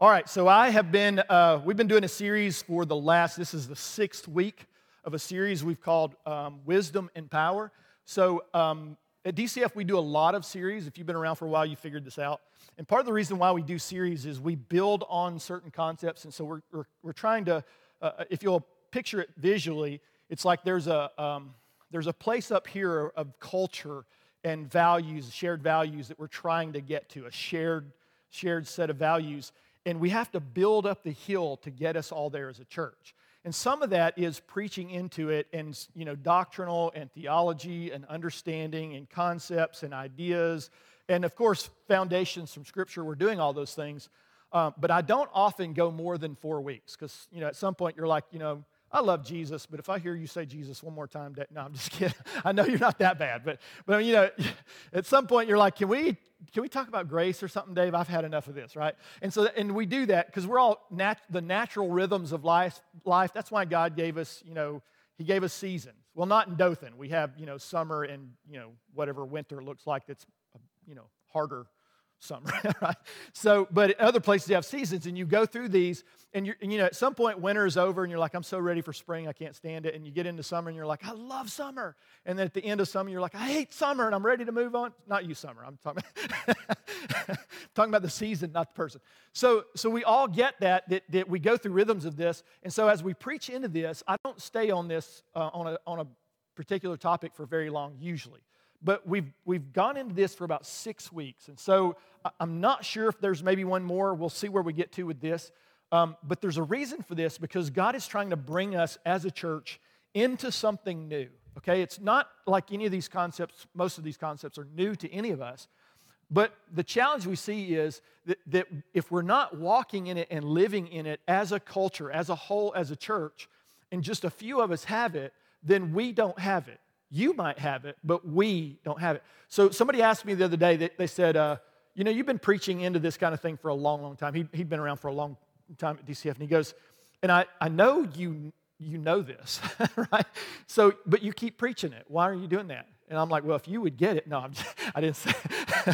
All right, so I have been, uh, we've been doing a series for the last, this is the sixth week of a series we've called um, Wisdom and Power. So um, at DCF, we do a lot of series. If you've been around for a while, you figured this out. And part of the reason why we do series is we build on certain concepts. And so we're, we're, we're trying to, uh, if you'll picture it visually, it's like there's a, um, there's a place up here of culture and values, shared values that we're trying to get to, a shared, shared set of values and we have to build up the hill to get us all there as a church. And some of that is preaching into it and you know doctrinal and theology and understanding and concepts and ideas and of course foundations from scripture we're doing all those things um, but i don't often go more than four weeks because you know at some point you're like you know I love Jesus, but if I hear you say Jesus one more time, no, I'm just kidding. I know you're not that bad, but but you know, at some point you're like, can we can we talk about grace or something, Dave? I've had enough of this, right? And so and we do that because we're all nat- the natural rhythms of life. Life. That's why God gave us, you know, He gave us seasons. Well, not in Dothan. We have you know summer and you know whatever winter looks like. That's you know harder summer, right? So, but other places you have seasons, and you go through these, and, you you know, at some point winter is over, and you're like, I'm so ready for spring, I can't stand it. And you get into summer, and you're like, I love summer. And then at the end of summer, you're like, I hate summer, and I'm ready to move on. Not you, summer. I'm talking about, talking about the season, not the person. So, so we all get that, that, that we go through rhythms of this. And so as we preach into this, I don't stay on this uh, on a on a particular topic for very long usually but we've, we've gone into this for about six weeks. And so I'm not sure if there's maybe one more. We'll see where we get to with this. Um, but there's a reason for this because God is trying to bring us as a church into something new. Okay? It's not like any of these concepts, most of these concepts are new to any of us. But the challenge we see is that, that if we're not walking in it and living in it as a culture, as a whole, as a church, and just a few of us have it, then we don't have it. You might have it, but we don't have it. So somebody asked me the other day, they, they said, uh, You know, you've been preaching into this kind of thing for a long, long time. He, he'd been around for a long time at DCF, and he goes, And I, I know you, you know this, right? So, but you keep preaching it. Why are you doing that? And I'm like, Well, if you would get it. No, I'm just, I didn't say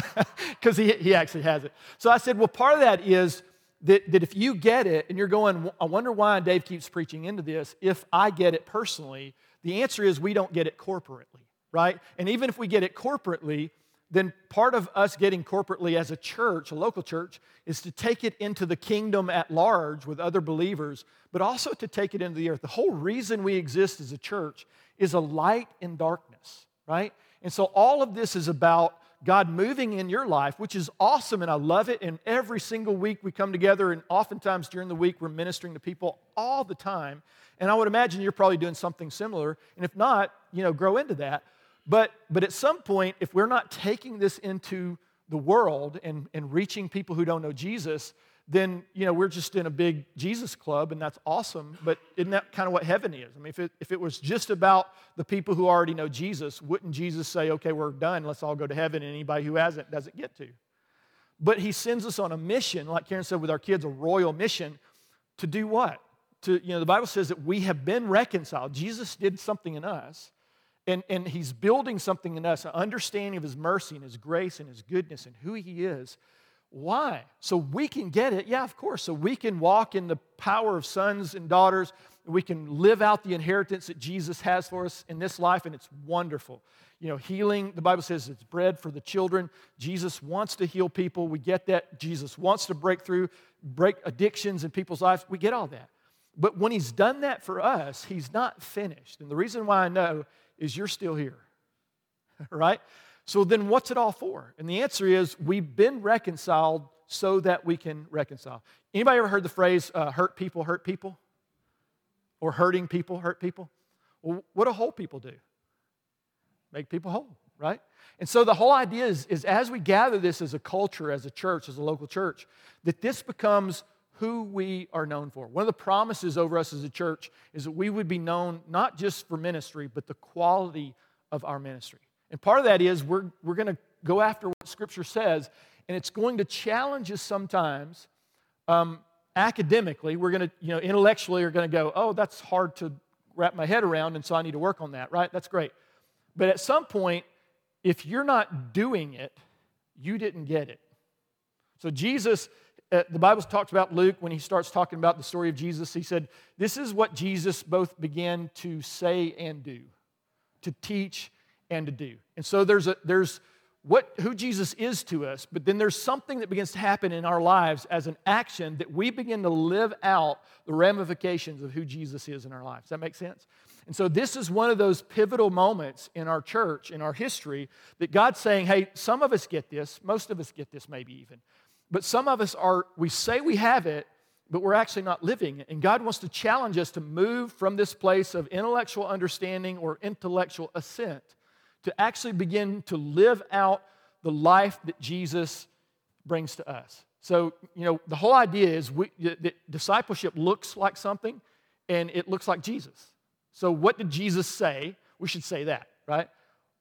because he, he actually has it. So I said, Well, part of that is that, that if you get it and you're going, I wonder why Dave keeps preaching into this, if I get it personally, the answer is we don't get it corporately, right? And even if we get it corporately, then part of us getting corporately as a church, a local church, is to take it into the kingdom at large with other believers, but also to take it into the earth. The whole reason we exist as a church is a light in darkness, right? And so all of this is about God moving in your life, which is awesome, and I love it. And every single week we come together, and oftentimes during the week we're ministering to people all the time. And I would imagine you're probably doing something similar. And if not, you know, grow into that. But, but at some point, if we're not taking this into the world and, and reaching people who don't know Jesus, then you know we're just in a big Jesus club, and that's awesome. But isn't that kind of what heaven is? I mean, if it, if it was just about the people who already know Jesus, wouldn't Jesus say, "Okay, we're done. Let's all go to heaven," and anybody who hasn't doesn't get to? But He sends us on a mission, like Karen said with our kids, a royal mission, to do what? To you know, the Bible says that we have been reconciled. Jesus did something in us. And, and he's building something in us, an understanding of his mercy and his grace and his goodness and who he is why? So we can get it? Yeah, of course. So we can walk in the power of sons and daughters. We can live out the inheritance that Jesus has for us in this life, and it's wonderful. You know, healing, the Bible says it's bread for the children. Jesus wants to heal people. We get that. Jesus wants to break through, break addictions in people's lives. We get all that. But when he's done that for us, he's not finished. And the reason why I know is you're still here, right? So then what's it all for? And the answer is we've been reconciled so that we can reconcile. Anybody ever heard the phrase uh, hurt people hurt people? Or hurting people hurt people? Well, what do whole people do? Make people whole, right? And so the whole idea is, is as we gather this as a culture, as a church, as a local church, that this becomes who we are known for. One of the promises over us as a church is that we would be known not just for ministry, but the quality of our ministry. And part of that is we're, we're going to go after what Scripture says, and it's going to challenge us sometimes um, academically. We're going to, you know, intellectually are going to go, oh, that's hard to wrap my head around, and so I need to work on that, right? That's great. But at some point, if you're not doing it, you didn't get it. So Jesus uh, the Bible talks about Luke when he starts talking about the story of Jesus. He said, This is what Jesus both began to say and do, to teach and to do. And so there's, a, there's what, who Jesus is to us, but then there's something that begins to happen in our lives as an action that we begin to live out the ramifications of who Jesus is in our lives. Does that make sense? And so this is one of those pivotal moments in our church, in our history, that God's saying, hey, some of us get this, most of us get this maybe even. But some of us are, we say we have it, but we're actually not living it. And God wants to challenge us to move from this place of intellectual understanding or intellectual assent to actually begin to live out the life that Jesus brings to us. So, you know, the whole idea is we, that discipleship looks like something and it looks like Jesus. So, what did Jesus say? We should say that, right?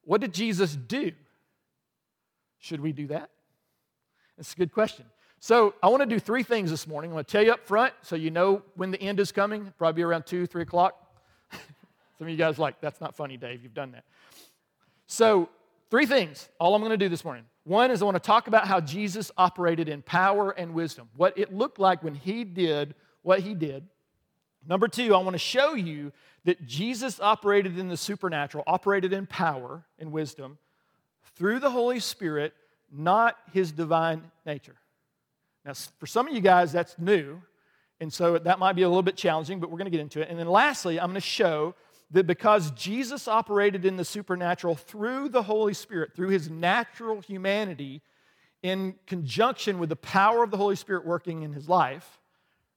What did Jesus do? Should we do that? That's a good question. So, I want to do three things this morning. I'm going to tell you up front so you know when the end is coming, probably around 2, 3 o'clock. Some of you guys like, that's not funny, Dave. You've done that. So, three things, all I'm going to do this morning. One is I want to talk about how Jesus operated in power and wisdom, what it looked like when he did what he did. Number two, I want to show you that Jesus operated in the supernatural, operated in power and wisdom through the Holy Spirit not his divine nature. Now, for some of you guys, that's new, and so that might be a little bit challenging, but we're going to get into it. And then lastly, I'm going to show that because Jesus operated in the supernatural through the Holy Spirit, through his natural humanity, in conjunction with the power of the Holy Spirit working in his life,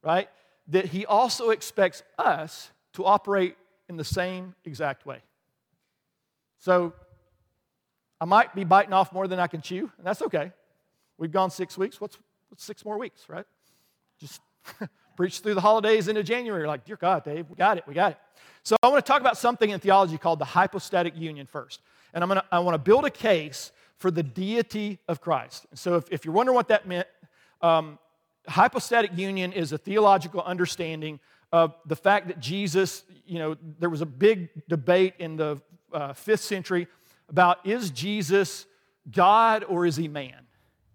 right, that he also expects us to operate in the same exact way. So I might be biting off more than I can chew, and that's okay. We've gone six weeks. What's, what's six more weeks, right? Just preach through the holidays into January. Like, dear God, Dave, we got it, we got it. So I want to talk about something in theology called the hypostatic union first. And I'm gonna, I want to build a case for the deity of Christ. So if, if you're wondering what that meant, um, hypostatic union is a theological understanding of the fact that Jesus, you know, there was a big debate in the uh, fifth century about is Jesus God or is he man?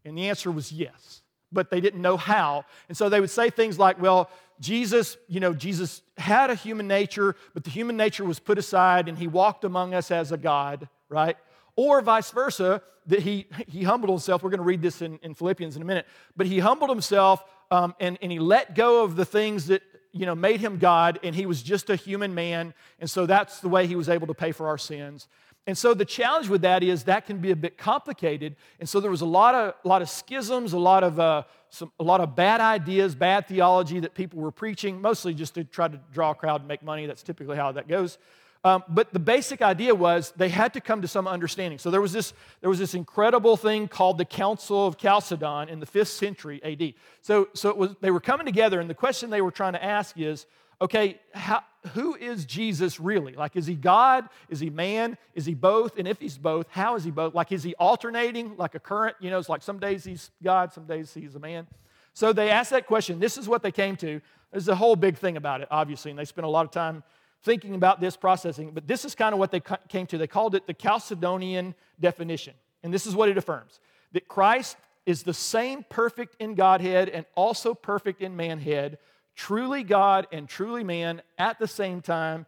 And the answer was yes, but they didn't know how. And so they would say things like, well, Jesus, you know, Jesus had a human nature, but the human nature was put aside and he walked among us as a God, right? Or vice versa, that he, he humbled himself. We're going to read this in, in Philippians in a minute. But he humbled himself um, and, and he let go of the things that, you know, made him God, and he was just a human man. And so that's the way he was able to pay for our sins. And so the challenge with that is that can be a bit complicated. And so there was a lot of, a lot of schisms, a lot of, uh, some, a lot of bad ideas, bad theology that people were preaching, mostly just to try to draw a crowd and make money. That's typically how that goes. Um, but the basic idea was they had to come to some understanding. So there was this, there was this incredible thing called the Council of Chalcedon in the fifth century AD. So, so was, they were coming together, and the question they were trying to ask is okay, how, who is Jesus really? Like, is he God? Is he man? Is he both? And if he's both, how is he both? Like, is he alternating like a current? You know, it's like some days he's God, some days he's a man. So they asked that question. This is what they came to. There's a whole big thing about it, obviously, and they spent a lot of time thinking about this, processing. But this is kind of what they came to. They called it the Chalcedonian definition. And this is what it affirms that Christ is the same perfect in Godhead and also perfect in manhead truly God and truly man at the same time.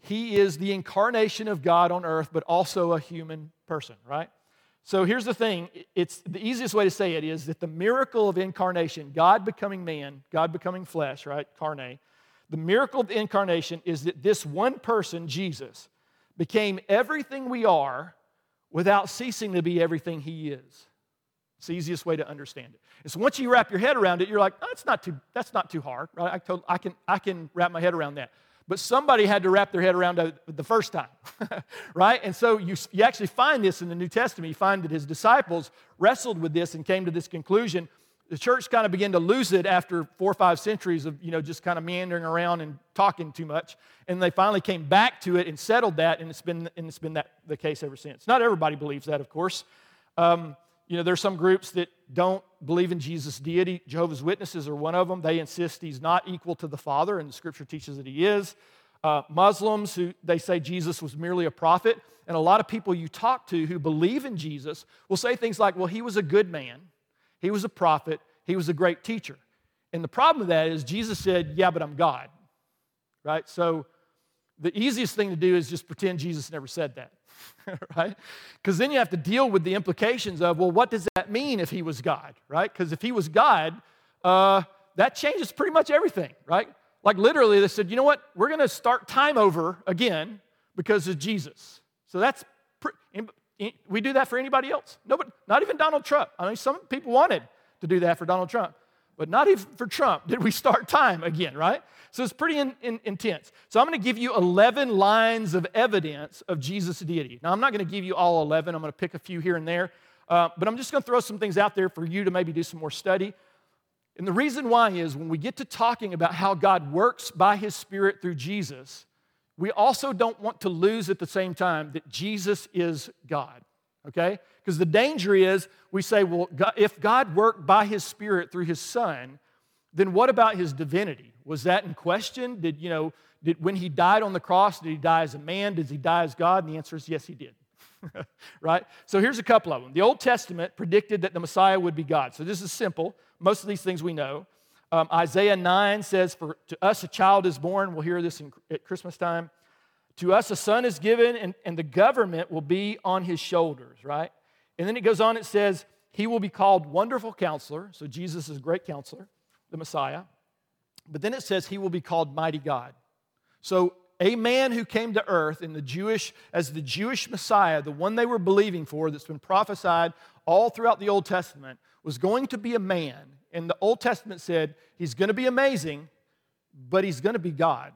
He is the incarnation of God on earth, but also a human person, right? So here's the thing it's the easiest way to say it is that the miracle of incarnation, God becoming man, God becoming flesh, right? Carne. The miracle of the incarnation is that this one person, Jesus, became everything we are without ceasing to be everything he is. It's the easiest way to understand it. And so once you wrap your head around it, you're like, oh, that's, not too, that's not too hard, right? I, told, I, can, I can wrap my head around that. But somebody had to wrap their head around it the first time, right? And so you, you actually find this in the New Testament. You find that his disciples wrestled with this and came to this conclusion. The church kind of began to lose it after four or five centuries of, you know, just kind of meandering around and talking too much. And they finally came back to it and settled that, and it's been, and it's been that, the case ever since. Not everybody believes that, of course. Um, you know, there's some groups that don't believe in Jesus' deity. Jehovah's Witnesses are one of them. They insist he's not equal to the Father, and the scripture teaches that he is. Uh, Muslims, who they say Jesus was merely a prophet. And a lot of people you talk to who believe in Jesus will say things like, well, he was a good man, he was a prophet, he was a great teacher. And the problem with that is Jesus said, Yeah, but I'm God. Right? So the easiest thing to do is just pretend Jesus never said that. right? Because then you have to deal with the implications of, well, what does that mean if he was God? Right? Because if he was God, uh, that changes pretty much everything, right? Like literally, they said, you know what? We're going to start time over again because of Jesus. So that's, we do that for anybody else? Nobody, not even Donald Trump. I mean, some people wanted to do that for Donald Trump, but not even for Trump did we start time again, right? So it's pretty in, in, intense. So I'm going to give you 11 lines of evidence of Jesus' deity. Now, I'm not going to give you all 11, I'm going to pick a few here and there, uh, but I'm just going to throw some things out there for you to maybe do some more study. And the reason why is when we get to talking about how God works by his Spirit through Jesus, we also don't want to lose at the same time that Jesus is God, okay? Because the danger is we say, well, if God worked by his Spirit through his Son, then what about his divinity? Was that in question? Did, you know, did, when he died on the cross, did he die as a man? Did he die as God? And the answer is yes, he did. right? So here's a couple of them. The Old Testament predicted that the Messiah would be God. So this is simple. Most of these things we know. Um, Isaiah 9 says, For to us a child is born. We'll hear this in, at Christmas time. To us a son is given, and, and the government will be on his shoulders, right? And then it goes on, it says, He will be called Wonderful Counselor. So Jesus is a great counselor, the Messiah. But then it says, He will be called Mighty God. So a man who came to earth in the Jewish, as the Jewish Messiah, the one they were believing for, that's been prophesied all throughout the Old Testament, was going to be a man. And the Old Testament said he's going to be amazing, but he's going to be God.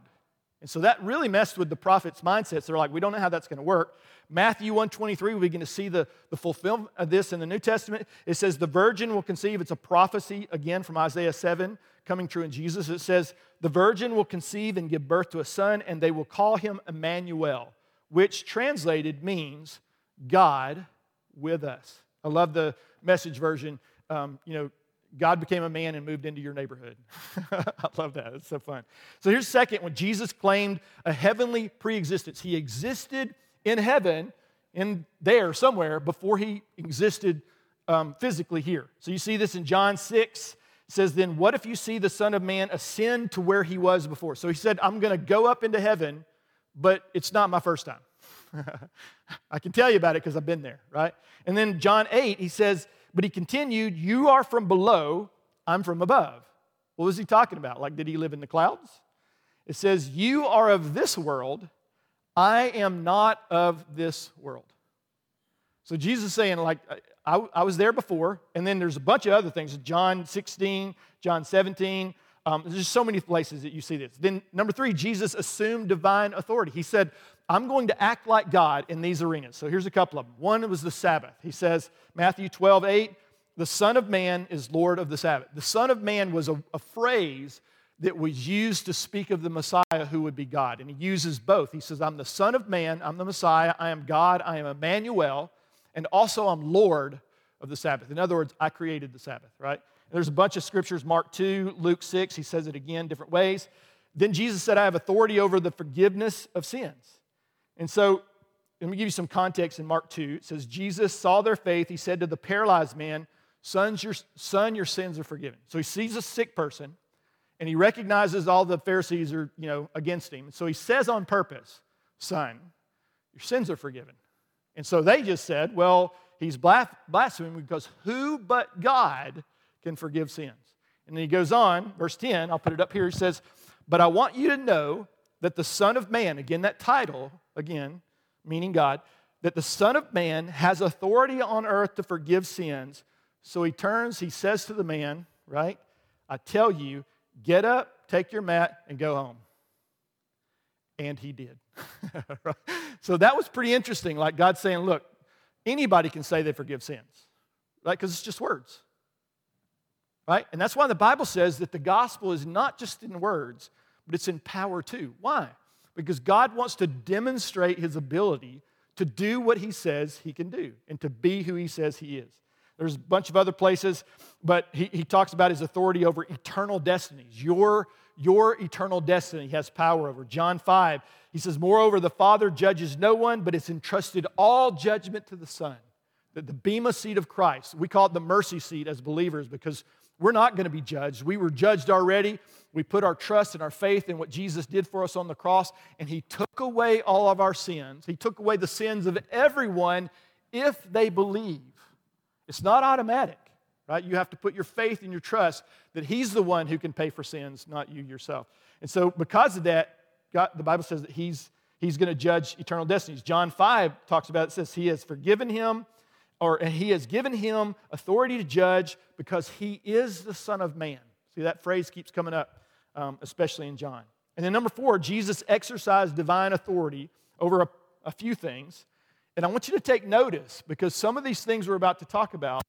And so that really messed with the prophets' mindsets. They're like, we don't know how that's going to work. Matthew 123, we begin to see the, the fulfillment of this in the New Testament. It says, the virgin will conceive. It's a prophecy, again, from Isaiah 7, coming true in Jesus. It says, the virgin will conceive and give birth to a son, and they will call him Emmanuel, which translated means God with us. I love the message version. Um, you know, God became a man and moved into your neighborhood. I love that. It's so fun. So here's second when Jesus claimed a heavenly preexistence. He existed in heaven, in there somewhere, before he existed um, physically here. So you see this in John 6. It says, Then what if you see the Son of Man ascend to where he was before? So he said, I'm going to go up into heaven, but it's not my first time. I can tell you about it because I've been there, right? And then John 8, he says, but he continued, You are from below, I'm from above. What was he talking about? Like, did he live in the clouds? It says, You are of this world, I am not of this world. So Jesus is saying, like, I, I, was there before, and then there's a bunch of other things. John 16, John 17. Um, there's just so many places that you see this. Then, number three, Jesus assumed divine authority. He said, I'm going to act like God in these arenas. So here's a couple of them. One was the Sabbath. He says, Matthew 12, 8, the Son of Man is Lord of the Sabbath. The Son of Man was a, a phrase that was used to speak of the Messiah who would be God. And he uses both. He says, I'm the Son of Man, I'm the Messiah, I am God, I am Emmanuel, and also I'm Lord of the Sabbath. In other words, I created the Sabbath, right? And there's a bunch of scriptures, Mark 2, Luke 6, he says it again different ways. Then Jesus said, I have authority over the forgiveness of sins. And so, let me give you some context in Mark 2. It says, Jesus saw their faith. He said to the paralyzed man, Sons, your, Son, your sins are forgiven. So he sees a sick person and he recognizes all the Pharisees are you know, against him. So he says on purpose, Son, your sins are forgiven. And so they just said, Well, he's blaspheming because who but God can forgive sins? And then he goes on, verse 10, I'll put it up here. He says, But I want you to know that the Son of Man, again, that title, again, meaning God, that the Son of Man has authority on earth to forgive sins. So he turns, he says to the man, right? I tell you, get up, take your mat, and go home. And he did. so that was pretty interesting. Like God saying, look, anybody can say they forgive sins, right? Because it's just words, right? And that's why the Bible says that the gospel is not just in words, but it's in power too. Why? Because God wants to demonstrate his ability to do what he says he can do and to be who he says he is. There's a bunch of other places, but he, he talks about his authority over eternal destinies. Your, your eternal destiny has power over. John 5, he says, Moreover, the Father judges no one, but it's entrusted all judgment to the Son. The, the Bema seat of Christ. We call it the mercy seat as believers because we're not going to be judged. We were judged already. We put our trust and our faith in what Jesus did for us on the cross, and He took away all of our sins. He took away the sins of everyone if they believe. It's not automatic, right? You have to put your faith and your trust that He's the one who can pay for sins, not you yourself. And so, because of that, God, the Bible says that He's He's going to judge eternal destinies. John 5 talks about it, says, He has forgiven him, or He has given him authority to judge because He is the Son of Man. See, that phrase keeps coming up, um, especially in John. And then number four, Jesus exercised divine authority over a, a few things. And I want you to take notice because some of these things we're about to talk about,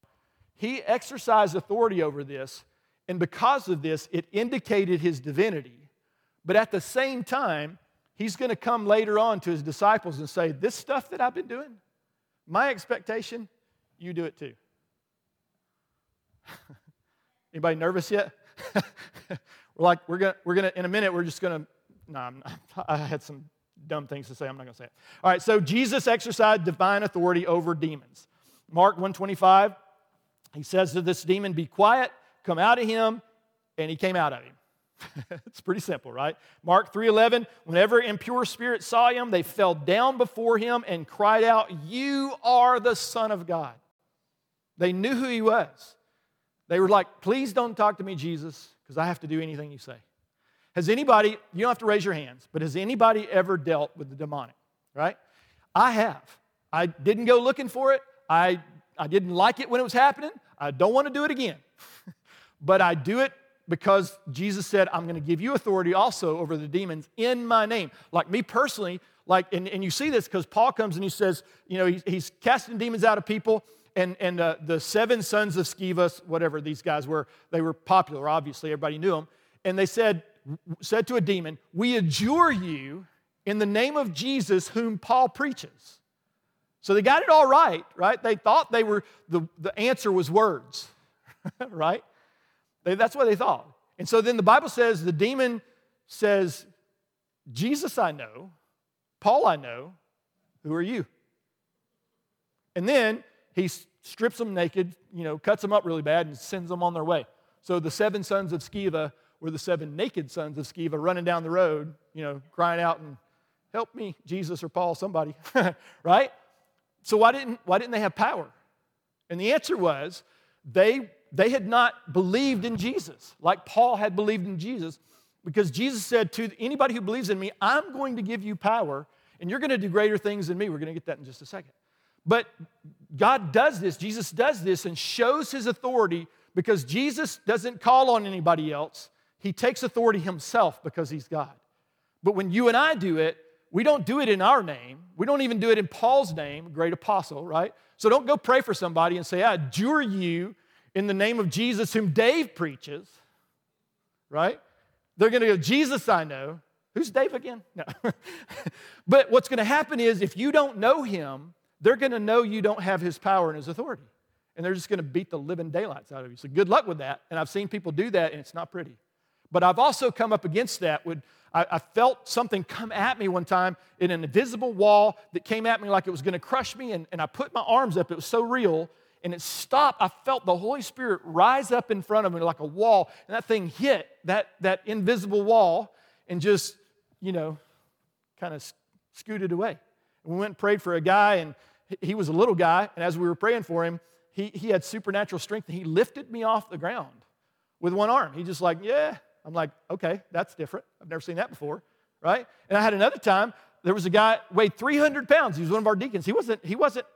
he exercised authority over this, and because of this, it indicated his divinity. But at the same time, he's going to come later on to his disciples and say, This stuff that I've been doing, my expectation, you do it too. Anybody nervous yet? we're like, we're gonna, we're gonna, in a minute, we're just gonna, no, I'm, I had some dumb things to say. I'm not gonna say it. All right, so Jesus exercised divine authority over demons. Mark 125, he says to this demon, Be quiet, come out of him, and he came out of him. it's pretty simple, right? Mark 3:11, whenever impure spirits saw him, they fell down before him and cried out, "You are the son of God." They knew who he was. They were like, "Please don't talk to me, Jesus, because I have to do anything you say." Has anybody, you don't have to raise your hands, but has anybody ever dealt with the demonic, right? I have. I didn't go looking for it. I I didn't like it when it was happening. I don't want to do it again. but I do it because Jesus said, I'm going to give you authority also over the demons in my name. Like me personally, like, and, and you see this because Paul comes and he says, you know, he, he's casting demons out of people, and, and uh, the seven sons of Sceva, whatever these guys were, they were popular, obviously, everybody knew them. And they said, said to a demon, We adjure you in the name of Jesus, whom Paul preaches. So they got it all right, right? They thought they were, the, the answer was words, right? They, that's what they thought. And so then the Bible says the demon says, Jesus I know, Paul I know, who are you? And then he strips them naked, you know, cuts them up really bad and sends them on their way. So the seven sons of Sceva were the seven naked sons of Sceva running down the road, you know, crying out and help me, Jesus or Paul, somebody, right? So why didn't, why didn't they have power? And the answer was they they had not believed in Jesus like Paul had believed in Jesus because Jesus said to anybody who believes in me, I'm going to give you power and you're going to do greater things than me. We're going to get that in just a second. But God does this, Jesus does this and shows his authority because Jesus doesn't call on anybody else. He takes authority himself because he's God. But when you and I do it, we don't do it in our name. We don't even do it in Paul's name, great apostle, right? So don't go pray for somebody and say, I adjure you in the name of Jesus, whom Dave preaches, right? They're to go, Jesus, I know. Who's Dave again? No. but what's to happen is if you don't know him, they're going to know you don't have his power and his authority. And they're just going to beat the living daylights out of you. So good luck with that. And I've seen people do that, and it's not pretty. But I've also come up against that when I, I felt something come at me one time in an invisible wall that came at me like it was going to crush me, and, and I put my arms up. It was so real and it stopped. I felt the Holy Spirit rise up in front of me like a wall, and that thing hit that, that invisible wall and just, you know, kind of scooted away. We went and prayed for a guy, and he was a little guy, and as we were praying for him, he, he had supernatural strength, and he lifted me off the ground with one arm. He just like, yeah. I'm like, okay, that's different. I've never seen that before, right? And I had another time, there was a guy weighed 300 pounds. He was one of our deacons. He wasn't, he wasn't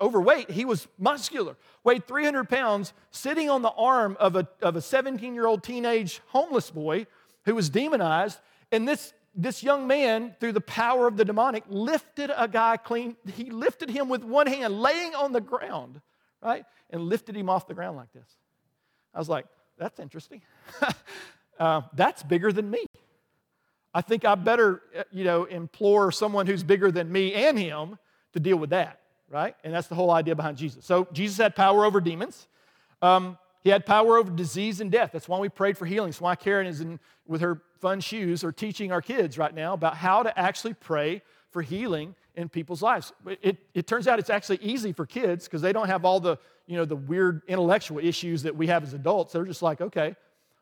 overweight. He was muscular, weighed 300 pounds, sitting on the arm of a, of a 17 year old teenage homeless boy who was demonized. And this, this young man, through the power of the demonic, lifted a guy clean. He lifted him with one hand, laying on the ground, right? And lifted him off the ground like this. I was like, that's interesting. uh, that's bigger than me. I think I better, uh, you know, implore someone who's bigger than me and him to deal with that right? And that's the whole idea behind Jesus. So Jesus had power over demons. Um, he had power over disease and death. That's why we prayed for healing. That's why Karen is in with her fun shoes or teaching our kids right now about how to actually pray for healing in people's lives. It, it turns out it's actually easy for kids because they don't have all the you know, the weird intellectual issues that we have as adults. They're just like, okay,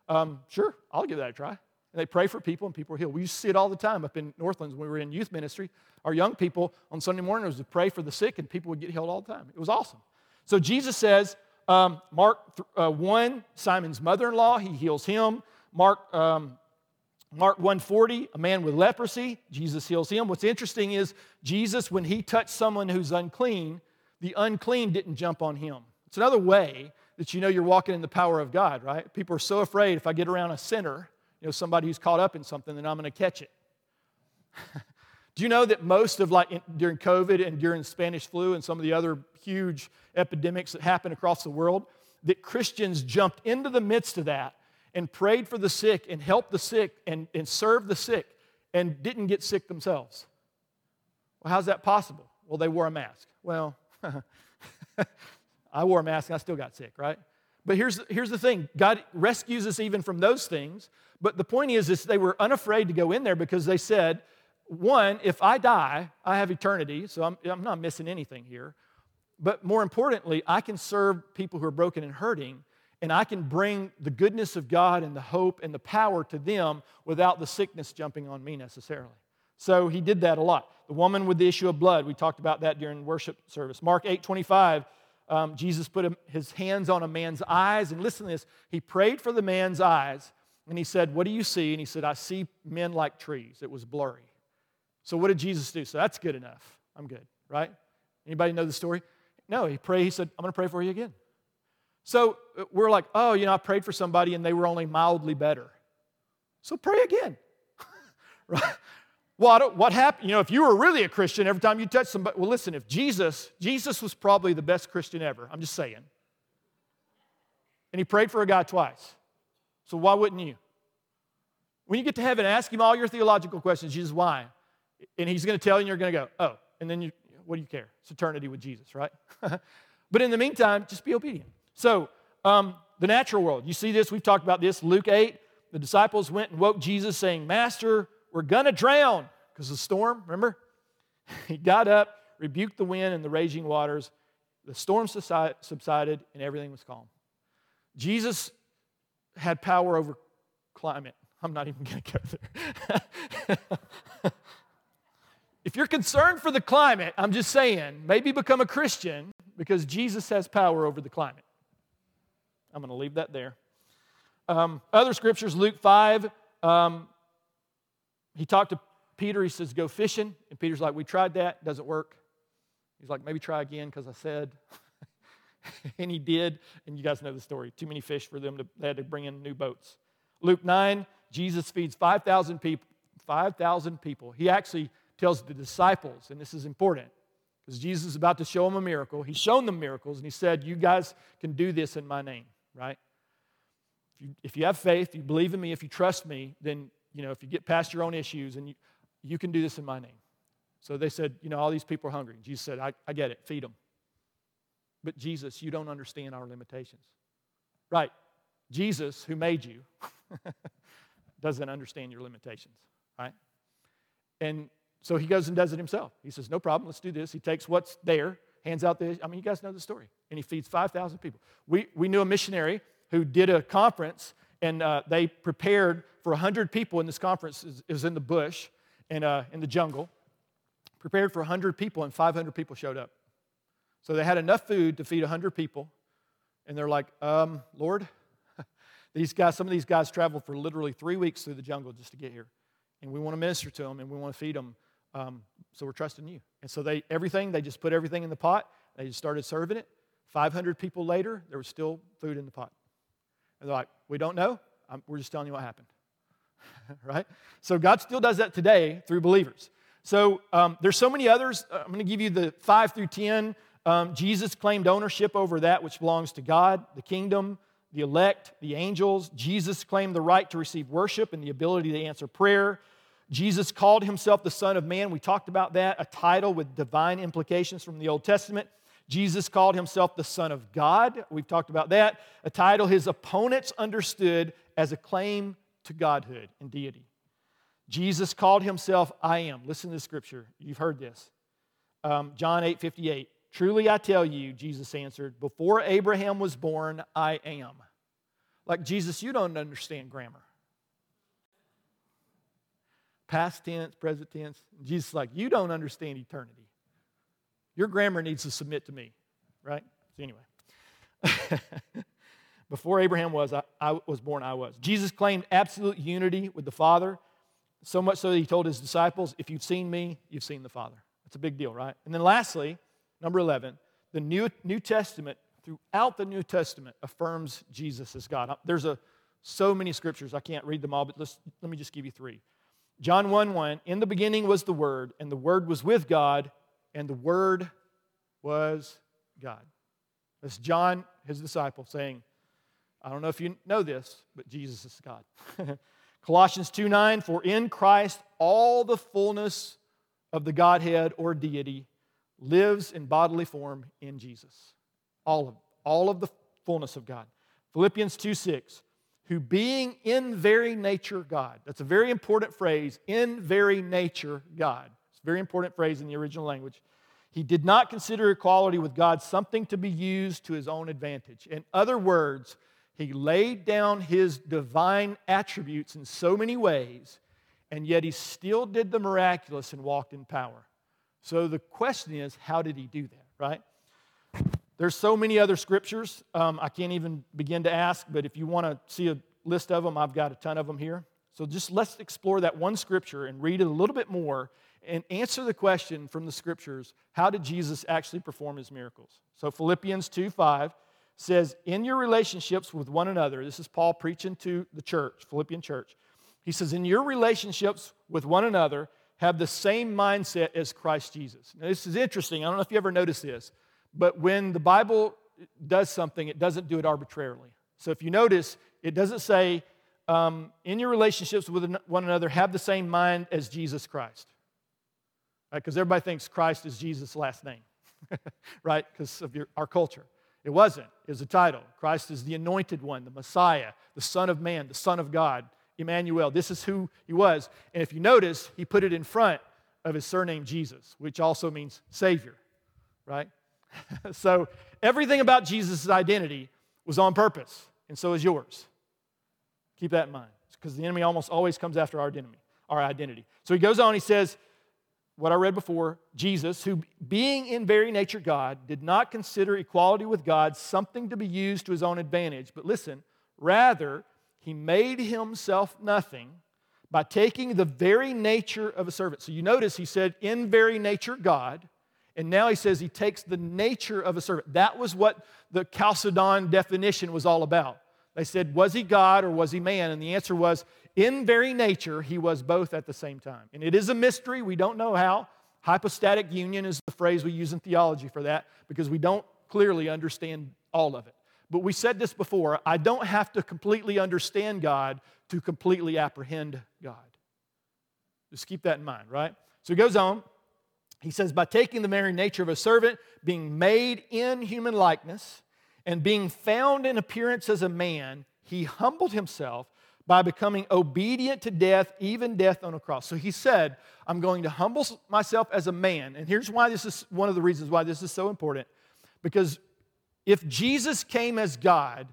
um, sure, I'll give that a try. And they pray for people and people are healed. We used to see it all the time up in Northlands when we were in youth ministry. Our young people on Sunday morning was to pray for the sick and people would get healed all the time. It was awesome. So Jesus says, um, Mark uh, 1, Simon's mother in law, he heals him. Mark, um, Mark 140, a man with leprosy, Jesus heals him. What's interesting is Jesus, when he touched someone who's unclean, the unclean didn't jump on him. It's another way that you know you're walking in the power of God, right? People are so afraid if I get around a sinner, you know, somebody who's caught up in something, then I'm going to catch it. Do you know that most of like during COVID and during Spanish flu and some of the other huge epidemics that happened across the world, that Christians jumped into the midst of that and prayed for the sick and helped the sick and, and served the sick and didn't get sick themselves? Well, how's that possible? Well, they wore a mask. Well, I wore a mask and I still got sick, right? But here's, here's the thing God rescues us even from those things. But the point is, is they were unafraid to go in there because they said, one, if I die, I have eternity, so I'm, I'm not missing anything here. But more importantly, I can serve people who are broken and hurting, and I can bring the goodness of God and the hope and the power to them without the sickness jumping on me necessarily. So he did that a lot. The woman with the issue of blood, we talked about that during worship service. Mark 8 25, um, Jesus put his hands on a man's eyes, and listen to this. He prayed for the man's eyes, and he said, What do you see? And he said, I see men like trees. It was blurry. So what did Jesus do? So that's good enough. I'm good, right? Anybody know the story? No, he prayed, he said, I'm going to pray for you again. So uh, we're like, oh, you know, I prayed for somebody and they were only mildly better. So pray again. right? What, what happened? You know, if you were really a Christian, every time you touch somebody, well, listen, if Jesus, Jesus was probably the best Christian ever. I'm just saying. And he prayed for a guy twice. So why wouldn't you? When you get to heaven, ask him all your theological questions. Jesus, why? And he's going to tell you, and you're going to go, oh. And then you, what do you care? It's eternity with Jesus, right? but in the meantime, just be obedient. So, um, the natural world. You see this? We've talked about this. Luke 8, the disciples went and woke Jesus, saying, Master, we're to drown because of the storm, remember? he got up, rebuked the wind and the raging waters. The storm subsided and everything was calm. Jesus had power over climate. I'm not even going to go there. if you're concerned for the climate, I'm just saying, maybe become a Christian because Jesus has power over the climate. I'm going to leave that there. Um, other scriptures, Luke 5, um, he talked to Peter, he says, Go fishing. And Peter's like, We tried that, doesn't work. He's like, Maybe try again because I said. and he did. And you guys know the story. Too many fish for them to, they had to bring in new boats. Luke 9, Jesus feeds 5,000 people. 5,000 people. He actually tells the disciples, and this is important because Jesus is about to show them a miracle. He's shown them miracles, and he said, You guys can do this in my name, right? If you, if you have faith, you believe in me, if you trust me, then you know, if you get past your own issues and you, you can do this in my name. So they said, You know, all these people are hungry. Jesus said, I, I get it, feed them. But Jesus, you don't understand our limitations. Right. Jesus, who made you, doesn't understand your limitations, right? And so he goes and does it himself. He says, No problem, let's do this. He takes what's there, hands out the, I mean, you guys know the story. And he feeds 5,000 people. We, we knew a missionary who did a conference and uh, they prepared for 100 people in this conference. It was in the bush and uh, in the jungle. Prepared for 100 people, and 500 people showed up. So they had enough food to feed 100 people. And they're like, um, Lord, these guys, some of these guys traveled for literally three weeks through the jungle just to get here. And we want to minister to them and we want to feed them. Um, so we're trusting you. And so they, everything, they just put everything in the pot. They just started serving it. 500 people later, there was still food in the pot. And they're like, we don't know. I'm, we're just telling you what happened. right? So God still does that today through believers. So um, there's so many others. Uh, I'm going to give you the five through 10. Um, Jesus claimed ownership over that which belongs to God, the kingdom, the elect, the angels. Jesus claimed the right to receive worship and the ability to answer prayer. Jesus called himself the Son of Man. We talked about that, a title with divine implications from the Old Testament. Jesus called himself the Son of God. We've talked about that, a title his opponents understood as a claim to godhood and deity. Jesus called himself I am. Listen to the scripture. You've heard this. Um, John 8 58. Truly I tell you, Jesus answered, before Abraham was born, I am. Like, Jesus, you don't understand grammar. Past tense, present tense. Jesus is like, you don't understand eternity. Your grammar needs to submit to me, right? So, anyway. Before Abraham was, I, I, was born, I was. Jesus claimed absolute unity with the Father, so much so that he told his disciples, If you've seen me, you've seen the Father. That's a big deal, right? And then lastly, number 11, the New, New Testament, throughout the New Testament, affirms Jesus as God. There's a, so many scriptures, I can't read them all, but let let me just give you three. John 1 1, in the beginning was the Word, and the Word was with God, and the Word was God. That's John, his disciple, saying, I don't know if you know this, but Jesus is God. Colossians 2 9, for in Christ all the fullness of the Godhead or deity lives in bodily form in Jesus. All of all of the fullness of God. Philippians 2 6, who being in very nature God. That's a very important phrase, in very nature God. It's a very important phrase in the original language. He did not consider equality with God something to be used to his own advantage. In other words, he laid down his divine attributes in so many ways, and yet he still did the miraculous and walked in power. So the question is, how did he do that, right? There's so many other scriptures um, I can't even begin to ask, but if you want to see a list of them, I've got a ton of them here. So just let's explore that one scripture and read it a little bit more and answer the question from the scriptures how did Jesus actually perform his miracles? So Philippians 2 5 says, In your relationships with one another, this is Paul preaching to the church, Philippian church. He says, In your relationships with one another, have the same mindset as Christ Jesus. Now, this is interesting. I don't know if you ever noticed this, but when the Bible does something, it doesn't do it arbitrarily. So if you notice, it doesn't say, um, in your relationships with one another, have the same mind as Jesus Christ. Because right? everybody thinks Christ is Jesus' last name, right? Because of your, our culture. It wasn't. It was a title. Christ is the anointed one, the Messiah, the Son of Man, the Son of God, Emmanuel. This is who he was. And if you notice, he put it in front of his surname Jesus, which also means Savior, right? so everything about Jesus' identity was on purpose, and so is yours. Keep that in mind, because the enemy almost always comes after our identity. Our identity. So he goes on. He says, what I read before, Jesus, who being in very nature God, did not consider equality with God something to be used to his own advantage. But listen, rather, he made himself nothing by taking the very nature of a servant. So you notice he said, in very nature God, and now he says he takes the nature of a servant. That was what the Chalcedon definition was all about. They said, was he God or was he man? And the answer was, in very nature, he was both at the same time. And it is a mystery. We don't know how. Hypostatic union is the phrase we use in theology for that because we don't clearly understand all of it. But we said this before I don't have to completely understand God to completely apprehend God. Just keep that in mind, right? So he goes on. He says, By taking the very nature of a servant, being made in human likeness, and being found in appearance as a man, he humbled himself by becoming obedient to death, even death on a cross. So he said, I'm going to humble myself as a man. And here's why this is one of the reasons why this is so important. Because if Jesus came as God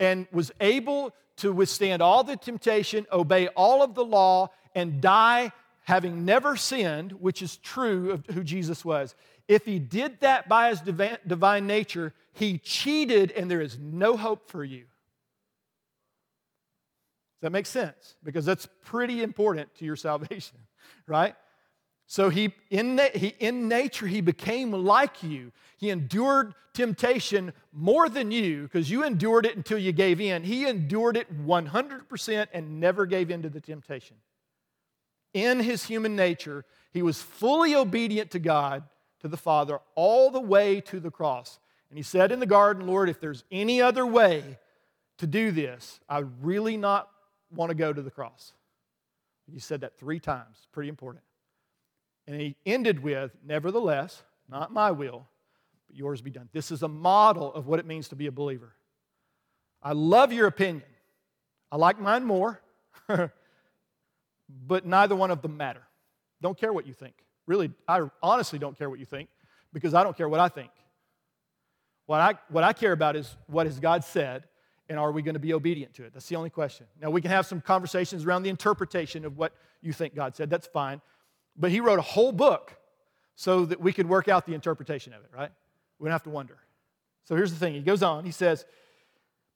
and was able to withstand all the temptation, obey all of the law, and die having never sinned, which is true of who Jesus was, if he did that by his divine nature, he cheated and there is no hope for you. Does that make sense? Because that's pretty important to your salvation, right? So he in, na- he, in nature, he became like you. He endured temptation more than you because you endured it until you gave in. He endured it 100% and never gave in to the temptation. In his human nature, he was fully obedient to God, to the Father, all the way to the cross. And he said in the garden, Lord, if there's any other way to do this, I really not want to go to the cross. He said that three times, pretty important. And he ended with, Nevertheless, not my will, but yours be done. This is a model of what it means to be a believer. I love your opinion. I like mine more, but neither one of them matter. Don't care what you think. Really, I honestly don't care what you think because I don't care what I think. What I, what I care about is what has God said, and are we going to be obedient to it? That's the only question. Now, we can have some conversations around the interpretation of what you think God said. That's fine. But He wrote a whole book so that we could work out the interpretation of it, right? We don't have to wonder. So here's the thing He goes on, He says,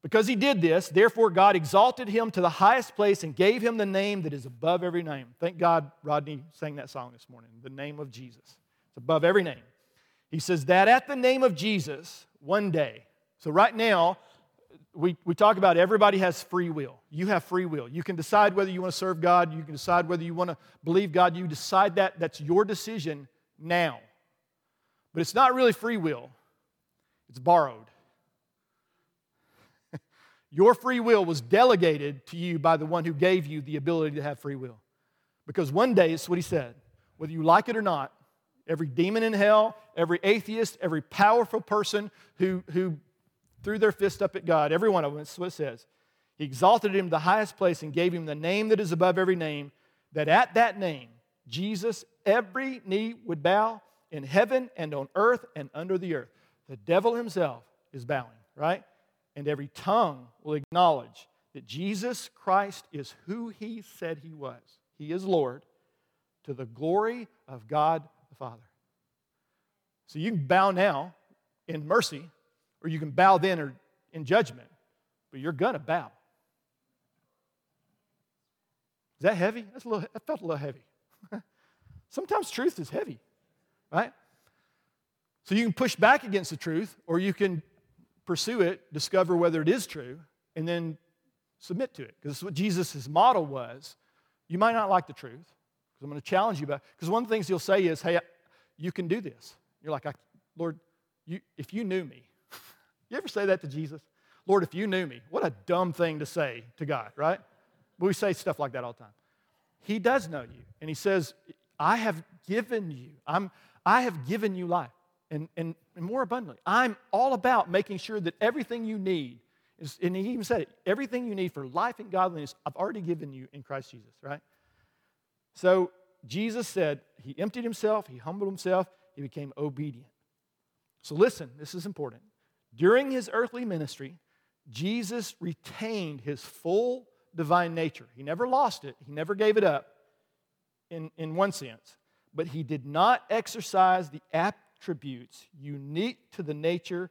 because he did this, therefore God exalted him to the highest place and gave him the name that is above every name. Thank God Rodney sang that song this morning, the name of Jesus. It's above every name. He says that at the name of Jesus, one day. So right now, we, we talk about everybody has free will. You have free will. You can decide whether you want to serve God. You can decide whether you want to believe God. You decide that. That's your decision now. But it's not really free will, it's borrowed. Your free will was delegated to you by the one who gave you the ability to have free will. Because one day, it's what he said, whether you like it or not, every demon in hell, every atheist, every powerful person who, who threw their fist up at God, every one of them, that's what it says. He exalted him to the highest place and gave him the name that is above every name, that at that name, Jesus, every knee would bow in heaven and on earth and under the earth. The devil himself is bowing, right? And every tongue will acknowledge that Jesus Christ is who he said he was. He is Lord to the glory of God the Father. So you can bow now in mercy, or you can bow then or in judgment, but you're going to bow. Is that heavy? That's a little, that felt a little heavy. Sometimes truth is heavy, right? So you can push back against the truth, or you can pursue it, discover whether it is true, and then submit to it. Because that's what Jesus' model was. You might not like the truth, because I'm going to challenge you about Because one of the things he'll say is, hey, you can do this. You're like, Lord, you, if you knew me. you ever say that to Jesus? Lord, if you knew me. What a dumb thing to say to God, right? But We say stuff like that all the time. He does know you. And he says, I have given you, I'm, I have given you life and, and, and more abundantly. I'm all about making sure that everything you need is, and he even said it, everything you need for life and godliness, I've already given you in Christ Jesus, right? So Jesus said he emptied himself, he humbled himself, he became obedient. So listen, this is important. During his earthly ministry, Jesus retained his full divine nature. He never lost it, he never gave it up in, in one sense, but he did not exercise the attributes unique to the nature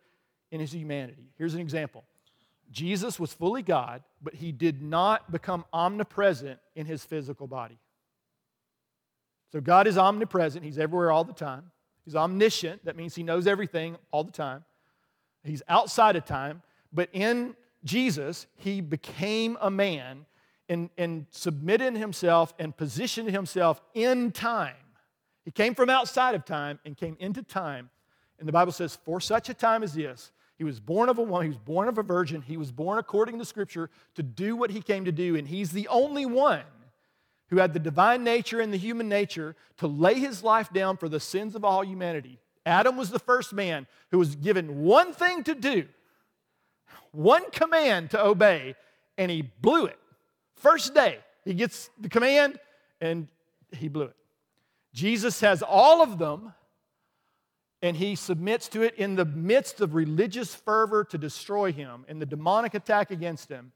in his humanity. Here's an example Jesus was fully God, but he did not become omnipresent in his physical body. So God is omnipresent, he's everywhere all the time. He's omniscient, that means he knows everything all the time. He's outside of time, but in Jesus, he became a man and, and submitted himself and positioned himself in time he came from outside of time and came into time. And the Bible says, for such a time as this, he was born of a woman, he was born of a virgin, he was born according to Scripture to do what he came to do. And he's the only one who had the divine nature and the human nature to lay his life down for the sins of all humanity. Adam was the first man who was given one thing to do, one command to obey, and he blew it. First day, he gets the command and he blew it. Jesus has all of them, and he submits to it in the midst of religious fervor to destroy him and the demonic attack against him.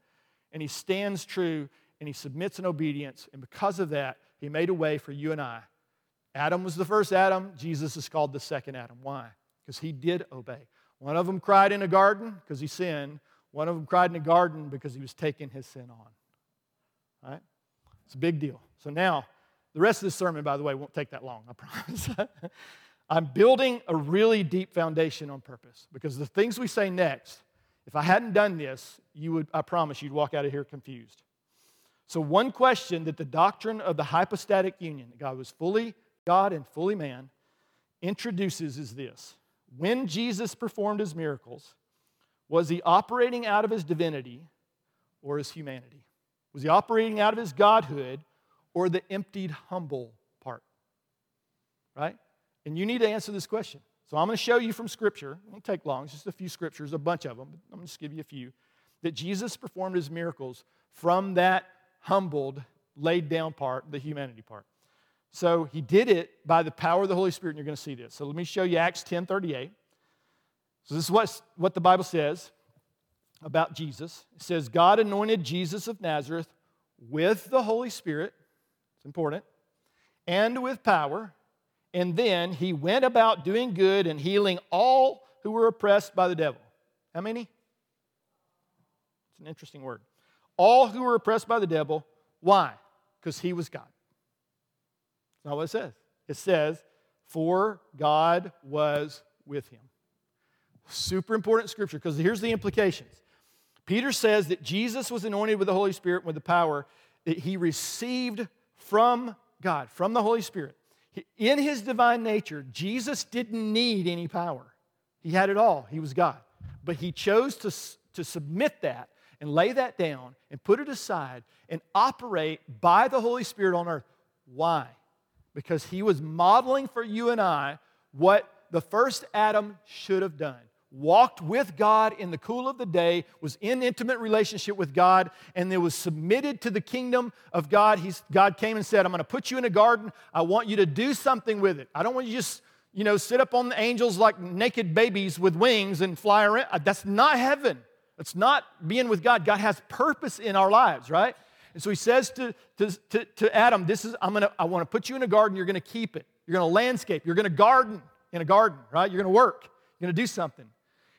And he stands true and he submits in obedience. And because of that, he made a way for you and I. Adam was the first Adam. Jesus is called the second Adam. Why? Because he did obey. One of them cried in a garden because he sinned. One of them cried in a garden because he was taking his sin on. All right? It's a big deal. So now, the rest of this sermon, by the way, won't take that long, I promise. I'm building a really deep foundation on purpose because the things we say next, if I hadn't done this, you would, I promise you'd walk out of here confused. So, one question that the doctrine of the hypostatic union, that God was fully God and fully man, introduces is this When Jesus performed his miracles, was he operating out of his divinity or his humanity? Was he operating out of his godhood or the emptied, humble part? Right? And you need to answer this question. So I'm going to show you from Scripture. It won't take long, it's just a few scriptures, a bunch of them, but I'm going to just give you a few. That Jesus performed his miracles from that humbled, laid down part, the humanity part. So he did it by the power of the Holy Spirit, and you're going to see this. So let me show you Acts 10 38. So this is what, what the Bible says about Jesus. It says, God anointed Jesus of Nazareth with the Holy Spirit, it's important, and with power. And then he went about doing good and healing all who were oppressed by the devil. How many? It's an interesting word. All who were oppressed by the devil. Why? Because he was God. That's not what it says. It says, for God was with him. Super important scripture because here's the implications. Peter says that Jesus was anointed with the Holy Spirit with the power that he received from God, from the Holy Spirit. In his divine nature, Jesus didn't need any power. He had it all. He was God. But he chose to, to submit that and lay that down and put it aside and operate by the Holy Spirit on earth. Why? Because he was modeling for you and I what the first Adam should have done walked with God in the cool of the day, was in intimate relationship with God, and then was submitted to the kingdom of God. He's, God came and said, I'm going to put you in a garden. I want you to do something with it. I don't want you just, you know, sit up on the angels like naked babies with wings and fly around. Uh, that's not heaven. That's not being with God. God has purpose in our lives, right? And so he says to, to, to, to Adam, this is, I'm gonna, I want to put you in a garden. You're going to keep it. You're going to landscape. You're going to garden in a garden, right? You're going to work. You're going to do something.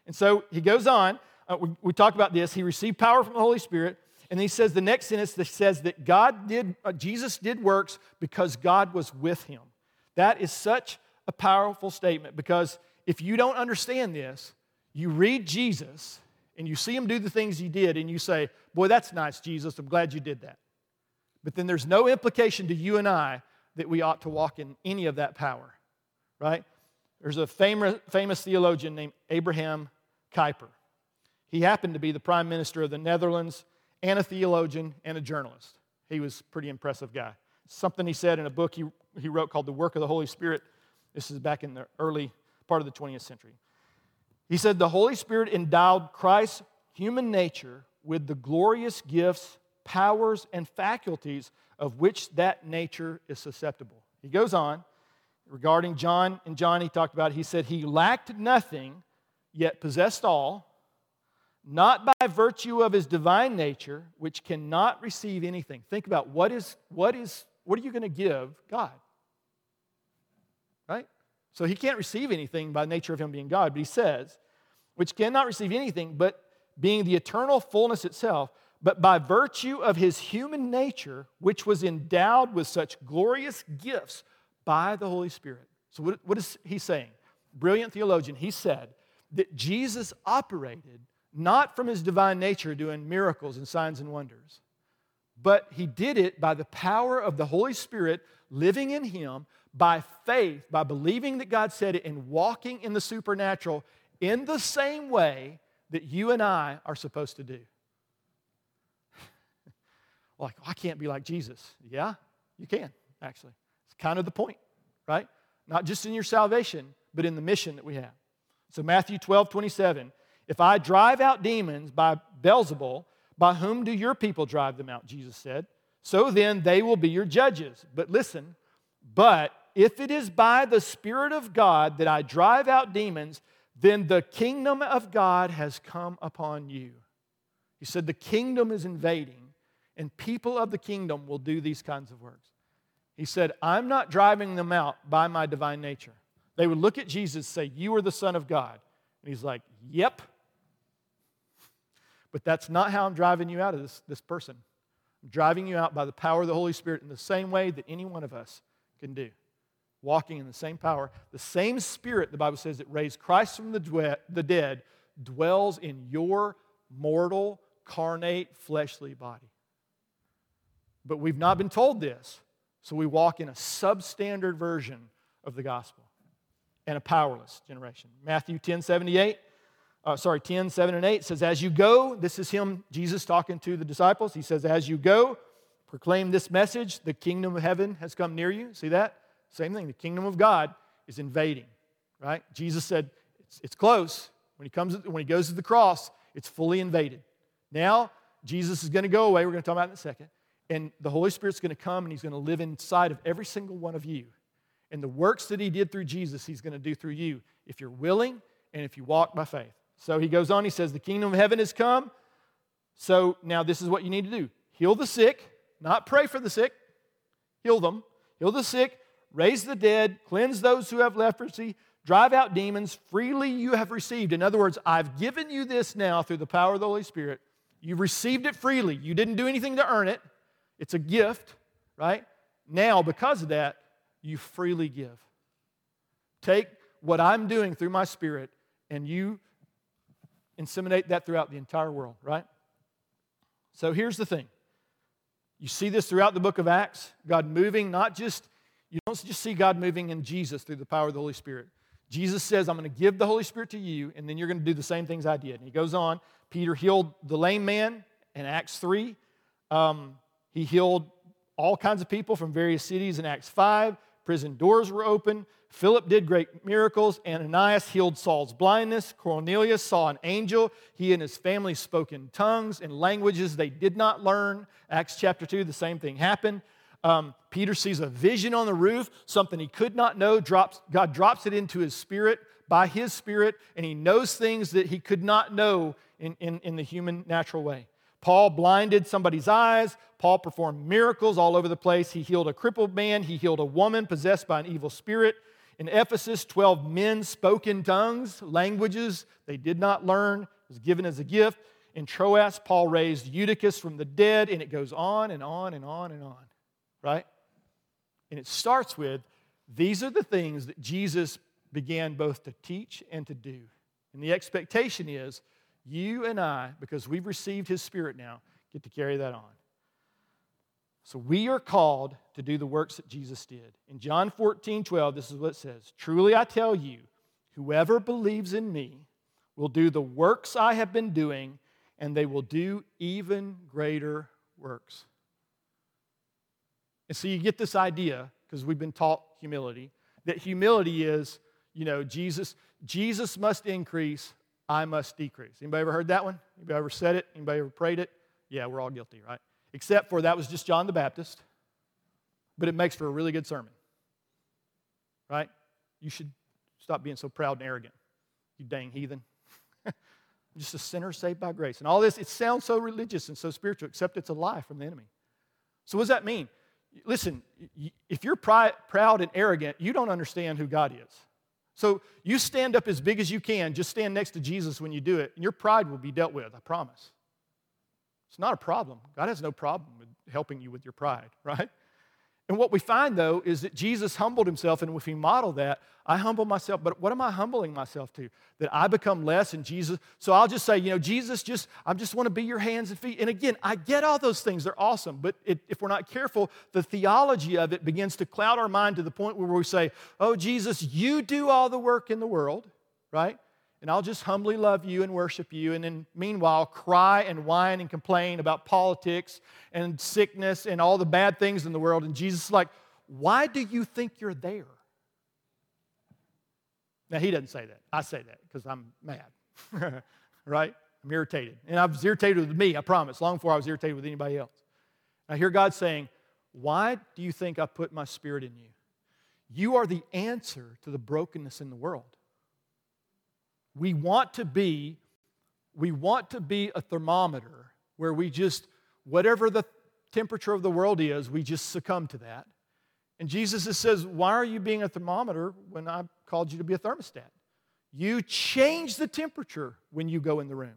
And so he goes on. Uh, we, we talked about this. He received power from the Holy Spirit. And he says the next sentence that says that God did, uh, Jesus did works because God was with him. That is such a powerful statement because if you don't understand this, you read Jesus and you see him do the things he did and you say, Boy, that's nice, Jesus. I'm glad you did that. But then there's no implication to you and I that we ought to walk in any of that power, right? There's a famous, famous theologian named Abraham Kuyper. He happened to be the prime minister of the Netherlands and a theologian and a journalist. He was a pretty impressive guy. Something he said in a book he, he wrote called The Work of the Holy Spirit. This is back in the early part of the 20th century. He said, The Holy Spirit endowed Christ's human nature with the glorious gifts, powers, and faculties of which that nature is susceptible. He goes on regarding John, and John he talked about, he said, He lacked nothing yet possessed all, not by virtue of his divine nature, which cannot receive anything. Think about what is what is what are you going to give God? Right? So he can't receive anything by nature of him being God, but he says, which cannot receive anything but being the eternal fullness itself, but by virtue of his human nature, which was endowed with such glorious gifts by the Holy Spirit. So, what, what is he saying? Brilliant theologian. He said, that Jesus operated not from his divine nature doing miracles and signs and wonders, but he did it by the power of the Holy Spirit living in him by faith, by believing that God said it and walking in the supernatural in the same way that you and I are supposed to do. like, I can't be like Jesus. Yeah, you can, actually. It's kind of the point, right? Not just in your salvation, but in the mission that we have. So, Matthew 12, 27. If I drive out demons by Beelzebul, by whom do your people drive them out? Jesus said. So then they will be your judges. But listen, but if it is by the Spirit of God that I drive out demons, then the kingdom of God has come upon you. He said, The kingdom is invading, and people of the kingdom will do these kinds of works. He said, I'm not driving them out by my divine nature. They would look at Jesus say, You are the Son of God. And he's like, Yep. But that's not how I'm driving you out of this, this person. I'm driving you out by the power of the Holy Spirit in the same way that any one of us can do. Walking in the same power. The same Spirit, the Bible says, that raised Christ from the, the dead dwells in your mortal, carnate, fleshly body. But we've not been told this, so we walk in a substandard version of the gospel and a powerless generation. Matthew 10 78, uh, sorry, 10, 7 and 8 says, As you go, this is him, Jesus talking to the disciples. He says, As you go, proclaim this message the kingdom of heaven has come near you. See that? Same thing. The kingdom of God is invading, right? Jesus said, It's, it's close. When he, comes, when he goes to the cross, it's fully invaded. Now, Jesus is going to go away. We're going to talk about it in a second. And the Holy Spirit's going to come and He's going to live inside of every single one of you. And the works that He did through Jesus, He's going to do through you if you're willing and if you walk by faith. So He goes on, He says, The kingdom of heaven has come. So now this is what you need to do heal the sick, not pray for the sick, heal them, heal the sick, raise the dead, cleanse those who have leprosy, drive out demons. Freely you have received. In other words, I've given you this now through the power of the Holy Spirit. You've received it freely. You didn't do anything to earn it, it's a gift, right? Now, because of that, you freely give. Take what I'm doing through my Spirit and you inseminate that throughout the entire world, right? So here's the thing. You see this throughout the book of Acts, God moving, not just, you don't just see God moving in Jesus through the power of the Holy Spirit. Jesus says, I'm going to give the Holy Spirit to you, and then you're going to do the same things I did. And he goes on. Peter healed the lame man in Acts 3. Um, he healed all kinds of people from various cities in Acts 5. Prison doors were open. Philip did great miracles. Ananias healed Saul's blindness. Cornelius saw an angel. He and his family spoke in tongues and languages they did not learn. Acts chapter 2, the same thing happened. Um, Peter sees a vision on the roof, something he could not know. Drops, God drops it into his spirit by his spirit, and he knows things that he could not know in, in, in the human natural way. Paul blinded somebody's eyes. Paul performed miracles all over the place. He healed a crippled man. He healed a woman possessed by an evil spirit. In Ephesus, 12 men spoke in tongues, languages they did not learn, was given as a gift. In Troas, Paul raised Eutychus from the dead, and it goes on and on and on and on right? And it starts with these are the things that Jesus began both to teach and to do. And the expectation is you and I, because we've received his spirit now, get to carry that on. So we are called to do the works that Jesus did. In John 14, 12, this is what it says Truly I tell you, whoever believes in me will do the works I have been doing, and they will do even greater works. And so you get this idea, because we've been taught humility, that humility is, you know, Jesus, Jesus must increase, I must decrease. Anybody ever heard that one? Anybody ever said it? Anybody ever prayed it? Yeah, we're all guilty, right? Except for that was just John the Baptist, but it makes for a really good sermon, right? You should stop being so proud and arrogant, you dang heathen. just a sinner saved by grace. And all this, it sounds so religious and so spiritual, except it's a lie from the enemy. So, what does that mean? listen, if you're proud and arrogant, you don't understand who God is. So you stand up as big as you can, just stand next to Jesus when you do it, and your pride will be dealt with, I promise. It's not a problem. God has no problem with helping you with your pride, right? And what we find, though, is that Jesus humbled himself, and if we model that, I humble myself, but what am I humbling myself to? That I become less and Jesus. So I'll just say, you know, Jesus, just I just want to be your hands and feet. And again, I get all those things; they're awesome. But it, if we're not careful, the theology of it begins to cloud our mind to the point where we say, "Oh, Jesus, you do all the work in the world, right?" And I'll just humbly love you and worship you, and then meanwhile cry and whine and complain about politics and sickness and all the bad things in the world. And Jesus is like, Why do you think you're there? Now, he doesn't say that. I say that because I'm mad, right? I'm irritated. And I was irritated with me, I promise, long before I was irritated with anybody else. I hear God saying, Why do you think I put my spirit in you? You are the answer to the brokenness in the world. We want to be, we want to be a thermometer where we just, whatever the temperature of the world is, we just succumb to that. And Jesus says, Why are you being a thermometer when I called you to be a thermostat? You change the temperature when you go in the room.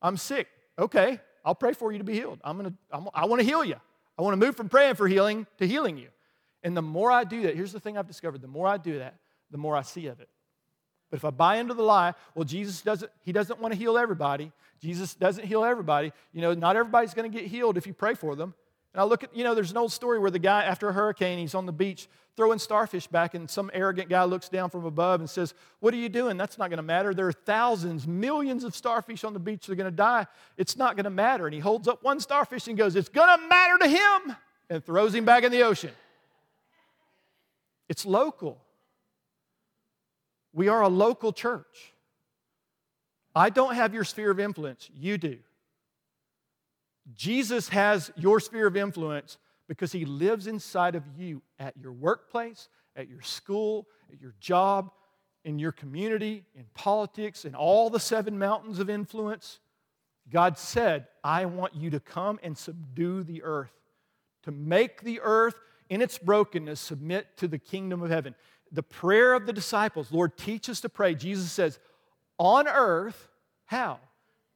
I'm sick. Okay, I'll pray for you to be healed. I'm gonna, I'm, I want to heal you. I want to move from praying for healing to healing you. And the more I do that, here's the thing I've discovered the more I do that, the more I see of it. But if I buy into the lie, well, Jesus doesn't, he doesn't want to heal everybody. Jesus doesn't heal everybody. You know, not everybody's going to get healed if you pray for them. And I look at, you know, there's an old story where the guy, after a hurricane, he's on the beach throwing starfish back, and some arrogant guy looks down from above and says, What are you doing? That's not going to matter. There are thousands, millions of starfish on the beach that are going to die. It's not going to matter. And he holds up one starfish and goes, It's going to matter to him, and throws him back in the ocean. It's local. We are a local church. I don't have your sphere of influence, you do. Jesus has your sphere of influence because he lives inside of you at your workplace, at your school, at your job, in your community, in politics, in all the seven mountains of influence. God said, I want you to come and subdue the earth, to make the earth in its brokenness submit to the kingdom of heaven. The prayer of the disciples, Lord, teach us to pray. Jesus says, on earth, how?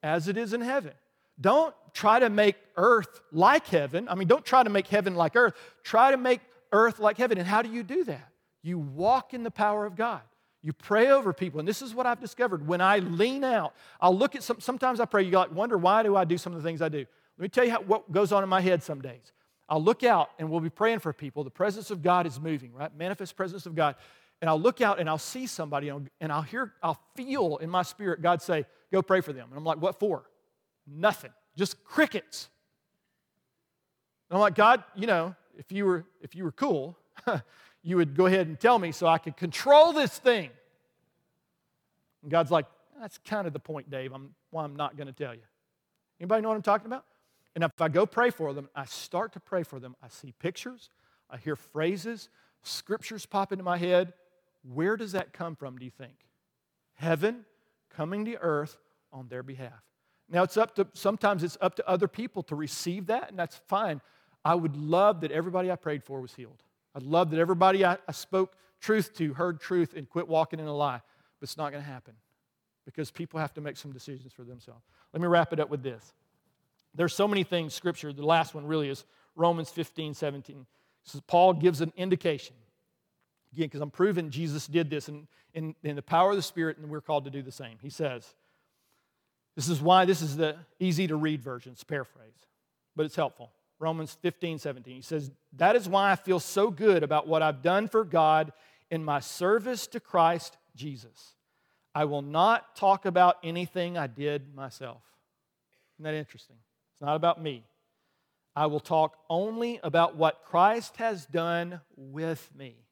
As it is in heaven. Don't try to make earth like heaven. I mean, don't try to make heaven like earth. Try to make earth like heaven. And how do you do that? You walk in the power of God. You pray over people. And this is what I've discovered. When I lean out, I'll look at some, sometimes I pray, you like wonder why do I do some of the things I do? Let me tell you how, what goes on in my head some days. I'll look out and we'll be praying for people. The presence of God is moving, right? Manifest presence of God. And I'll look out and I'll see somebody and I'll hear, I'll feel in my spirit God say, go pray for them. And I'm like, what for? Nothing. Just crickets. And I'm like, God, you know, if you were if you were cool, you would go ahead and tell me so I could control this thing. And God's like, that's kind of the point, Dave. I'm why I'm not going to tell you. Anybody know what I'm talking about? And if I go pray for them, I start to pray for them. I see pictures, I hear phrases, scriptures pop into my head. Where does that come from, do you think? Heaven coming to earth on their behalf. Now it's up to sometimes it's up to other people to receive that, and that's fine. I would love that everybody I prayed for was healed. I'd love that everybody I, I spoke truth to heard truth and quit walking in a lie. But it's not going to happen because people have to make some decisions for themselves. Let me wrap it up with this. There's so many things, Scripture. The last one really is Romans 15, 17. So Paul gives an indication. Again, because I'm proving Jesus did this in, in, in the power of the Spirit, and we're called to do the same. He says, This is why this is the easy to read version, it's paraphrase, but it's helpful. Romans 15, 17. He says, That is why I feel so good about what I've done for God in my service to Christ Jesus. I will not talk about anything I did myself. Isn't that interesting? It's not about me. I will talk only about what Christ has done with me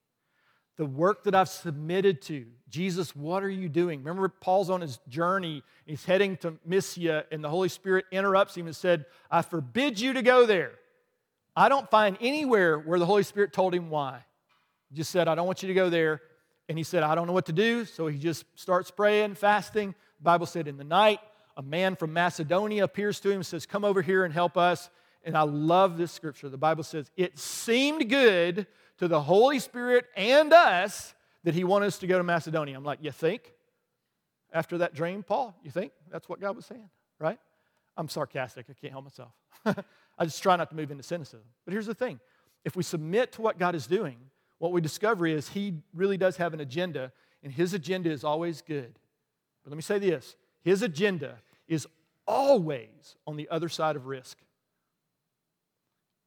the work that I've submitted to. Jesus, what are you doing? Remember, Paul's on his journey. He's heading to Mysia, and the Holy Spirit interrupts him and said, I forbid you to go there. I don't find anywhere where the Holy Spirit told him why. He just said, I don't want you to go there. And he said, I don't know what to do. So he just starts praying, fasting. The Bible said, in the night, a man from Macedonia appears to him and says, Come over here and help us. And I love this scripture. The Bible says, It seemed good to the Holy Spirit and us that He wanted us to go to Macedonia. I'm like, you think? After that dream, Paul, you think that's what God was saying, right? I'm sarcastic. I can't help myself. I just try not to move into cynicism. But here's the thing if we submit to what God is doing, what we discover is He really does have an agenda, and His agenda is always good. But let me say this His agenda is always on the other side of risk.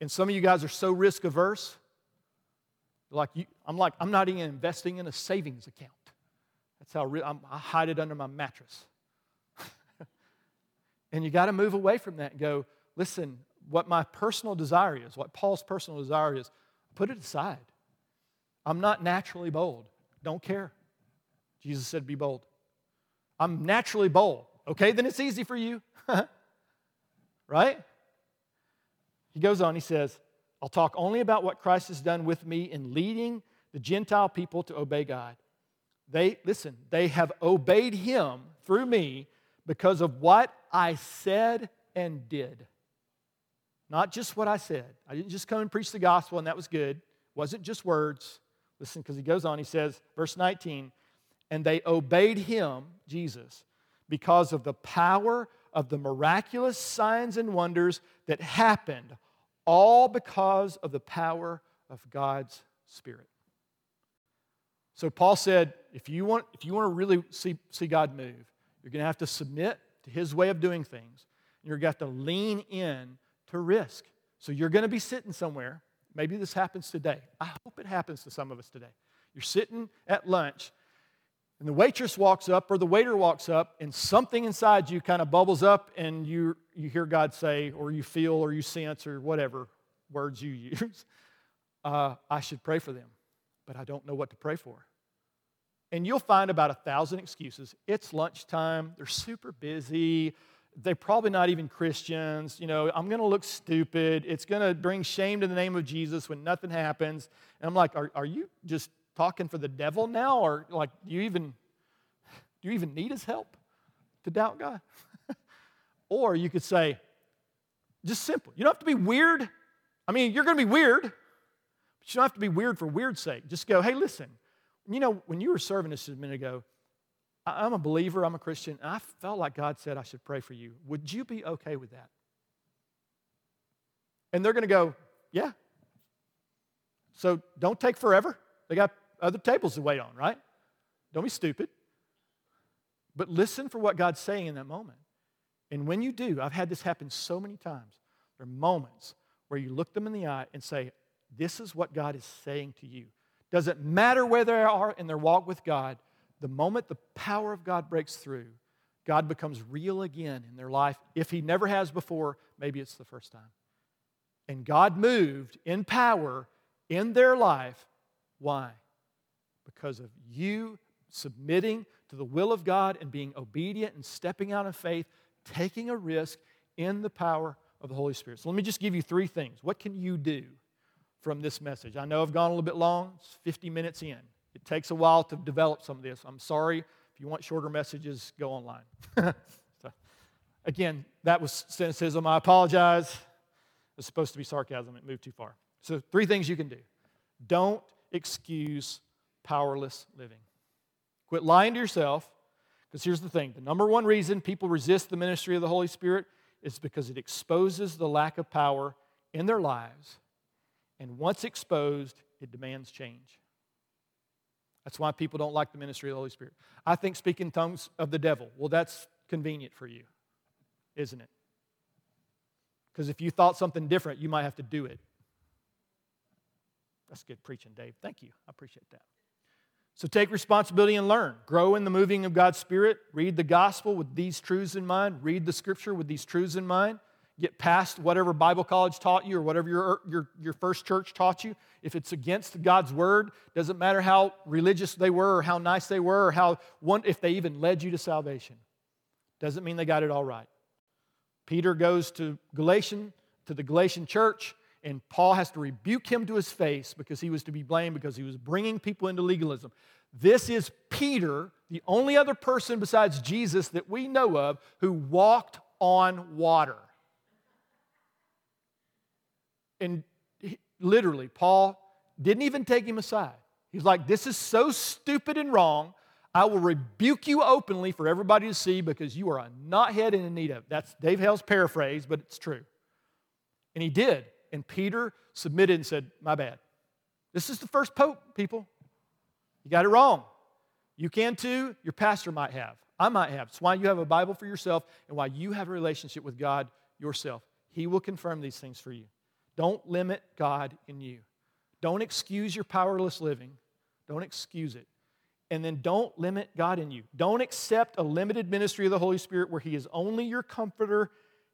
And some of you guys are so risk averse like you, I'm like, I'm not even investing in a savings account. That's how re- i hide it under my mattress. and you got to move away from that and go, listen, what my personal desire is, what Paul's personal desire is, put it aside. I'm not naturally bold. Don't care. Jesus said, be bold. I'm naturally bold. Okay, then it's easy for you. right? He goes on, he says, I'll talk only about what Christ has done with me in leading the Gentile people to obey God. They, listen, they have obeyed him through me because of what I said and did. Not just what I said. I didn't just come and preach the gospel and that was good. It wasn't just words. Listen, because he goes on, he says, verse 19, and they obeyed him, Jesus, because of the power of the miraculous signs and wonders that happened all because of the power of God's Spirit. So Paul said, if you want, if you want to really see, see God move, you're going to have to submit to his way of doing things. You're going to have to lean in to risk. So you're going to be sitting somewhere. Maybe this happens today. I hope it happens to some of us today. You're sitting at lunch, and the waitress walks up or the waiter walks up, and something inside you kind of bubbles up, and you you hear God say, or you feel, or you sense, or whatever words you use, uh, I should pray for them, but I don't know what to pray for. And you'll find about a thousand excuses. It's lunchtime, they're super busy, they're probably not even Christians. You know, I'm going to look stupid. It's going to bring shame to the name of Jesus when nothing happens. And I'm like, are, are you just talking for the devil now? Or like, do you even, do you even need his help to doubt God? or you could say, just simple. You don't have to be weird. I mean, you're going to be weird, but you don't have to be weird for weird's sake. Just go, hey, listen, you know, when you were serving us a minute ago, I'm a believer, I'm a Christian, and I felt like God said I should pray for you. Would you be okay with that? And they're going to go, yeah. So don't take forever. They got other tables to wait on, right? Don't be stupid. But listen for what God's saying in that moment. And when you do, I've had this happen so many times. There are moments where you look them in the eye and say, This is what God is saying to you. Doesn't matter where they are in their walk with God, the moment the power of God breaks through, God becomes real again in their life. If He never has before, maybe it's the first time. And God moved in power in their life. Why? Because of you submitting to the will of God and being obedient and stepping out in faith, taking a risk in the power of the Holy Spirit. So let me just give you three things. What can you do from this message? I know I've gone a little bit long, it's 50 minutes in. It takes a while to develop some of this. I'm sorry. If you want shorter messages, go online. so, again, that was cynicism. I apologize. It was supposed to be sarcasm. It moved too far. So, three things you can do don't excuse powerless living. Quit lying to yourself, because here's the thing the number one reason people resist the ministry of the Holy Spirit is because it exposes the lack of power in their lives. And once exposed, it demands change. That's why people don't like the ministry of the Holy Spirit. I think speaking tongues of the devil, well, that's convenient for you, isn't it? Because if you thought something different, you might have to do it. That's good preaching, Dave. Thank you. I appreciate that. So take responsibility and learn. Grow in the moving of God's Spirit. Read the gospel with these truths in mind. Read the scripture with these truths in mind get past whatever Bible college taught you or whatever your, your, your first church taught you. If it's against God's word, doesn't matter how religious they were or how nice they were or how one, if they even led you to salvation. Doesn't mean they got it all right. Peter goes to Galatian, to the Galatian church, and Paul has to rebuke him to his face because he was to be blamed because he was bringing people into legalism. This is Peter, the only other person besides Jesus that we know of who walked on water. And he, literally, Paul didn't even take him aside. He's like, This is so stupid and wrong. I will rebuke you openly for everybody to see because you are a knothead in need of. That's Dave Hale's paraphrase, but it's true. And he did. And Peter submitted and said, My bad. This is the first pope, people. You got it wrong. You can too. Your pastor might have. I might have. It's why you have a Bible for yourself and why you have a relationship with God yourself. He will confirm these things for you. Don't limit God in you. Don't excuse your powerless living. Don't excuse it. And then don't limit God in you. Don't accept a limited ministry of the Holy Spirit where He is only your comforter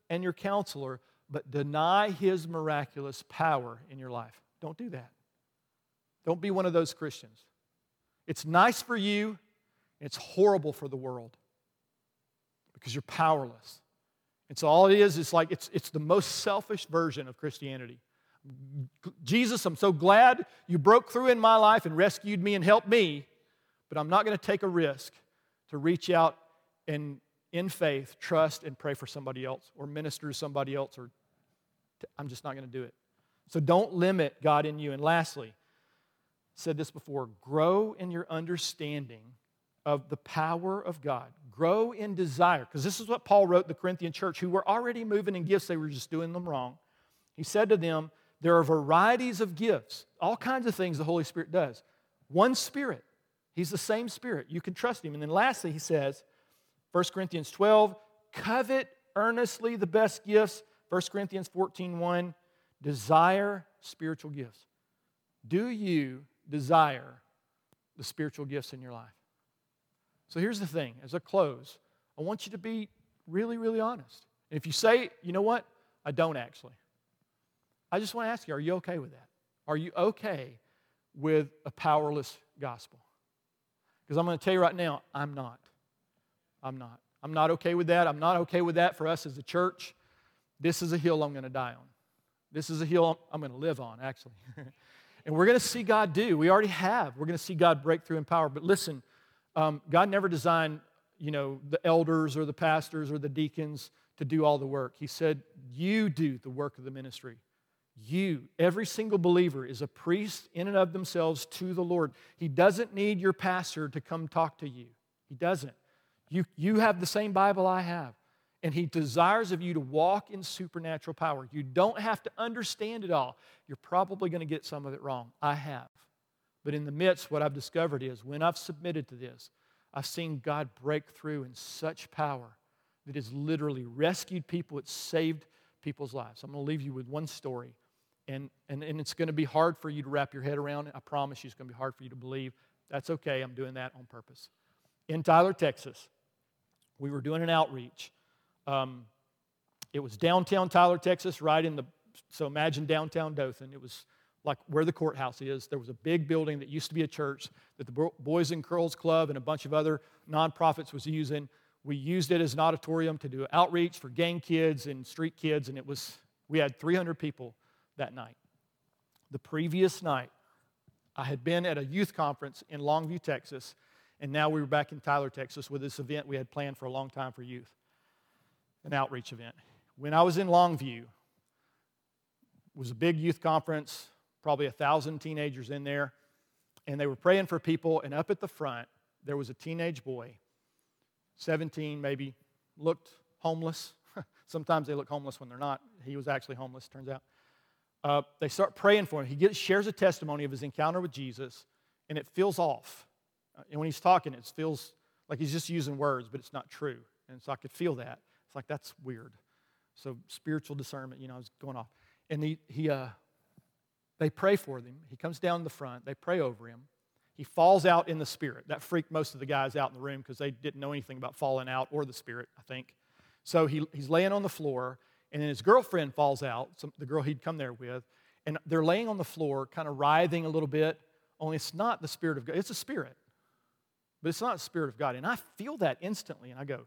and your counselor, but deny His miraculous power in your life. Don't do that. Don't be one of those Christians. It's nice for you, it's horrible for the world because you're powerless. And so all it is is like it's, it's the most selfish version of Christianity. Jesus, I'm so glad you broke through in my life and rescued me and helped me, but I'm not going to take a risk to reach out and in faith trust and pray for somebody else or minister to somebody else or I'm just not going to do it. So don't limit God in you. And lastly, said this before, grow in your understanding of the power of God. Grow in desire, because this is what Paul wrote the Corinthian church, who were already moving in gifts, they were just doing them wrong. He said to them, There are varieties of gifts, all kinds of things the Holy Spirit does. One Spirit. He's the same Spirit. You can trust Him. And then lastly, he says, 1 Corinthians 12, covet earnestly the best gifts. 1 Corinthians 14, 1, desire spiritual gifts. Do you desire the spiritual gifts in your life? So here's the thing as a close, I want you to be really, really honest. And if you say, you know what, I don't actually, I just want to ask you, are you okay with that? Are you okay with a powerless gospel? Because I'm going to tell you right now, I'm not. I'm not. I'm not okay with that. I'm not okay with that for us as a church. This is a hill I'm going to die on. This is a hill I'm going to live on, actually. and we're going to see God do. We already have. We're going to see God break through in power. But listen, um, God never designed, you know, the elders or the pastors or the deacons to do all the work. He said, You do the work of the ministry. You, every single believer, is a priest in and of themselves to the Lord. He doesn't need your pastor to come talk to you. He doesn't. You, you have the same Bible I have. And He desires of you to walk in supernatural power. You don't have to understand it all. You're probably going to get some of it wrong. I have. But in the midst, what I've discovered is when I've submitted to this, I've seen God break through in such power that has literally rescued people, it's saved people's lives. I'm going to leave you with one story. And, and, and it's going to be hard for you to wrap your head around. I promise you it's going to be hard for you to believe. That's okay. I'm doing that on purpose. In Tyler, Texas, we were doing an outreach. Um, it was downtown Tyler, Texas, right in the, so imagine downtown Dothan. It was like where the courthouse is. There was a big building that used to be a church that the Boys and Girls Club and a bunch of other nonprofits was using. We used it as an auditorium to do outreach for gang kids and street kids, and it was, we had 300 people that night. The previous night, I had been at a youth conference in Longview, Texas, and now we were back in Tyler, Texas with this event we had planned for a long time for youth, an outreach event. When I was in Longview, it was a big youth conference, probably a thousand teenagers in there, and they were praying for people, and up at the front, there was a teenage boy, 17 maybe, looked homeless. Sometimes they look homeless when they're not. He was actually homeless, turns out. Uh, they start praying for him. He gets, shares a testimony of his encounter with Jesus, and it feels off. Uh, and when he's talking, it feels like he's just using words, but it's not true. And so I could feel that. It's like, that's weird. So spiritual discernment, you know, is going off. And he, he uh, they pray for him. He comes down the front. They pray over him. He falls out in the spirit. That freaked most of the guys out in the room because they didn't know anything about falling out or the spirit, I think. So he, he's laying on the floor, and then his girlfriend falls out, some, the girl he'd come there with, and they're laying on the floor, kind of writhing a little bit, only it's not the Spirit of God. It's a spirit, but it's not the Spirit of God. And I feel that instantly, and I go,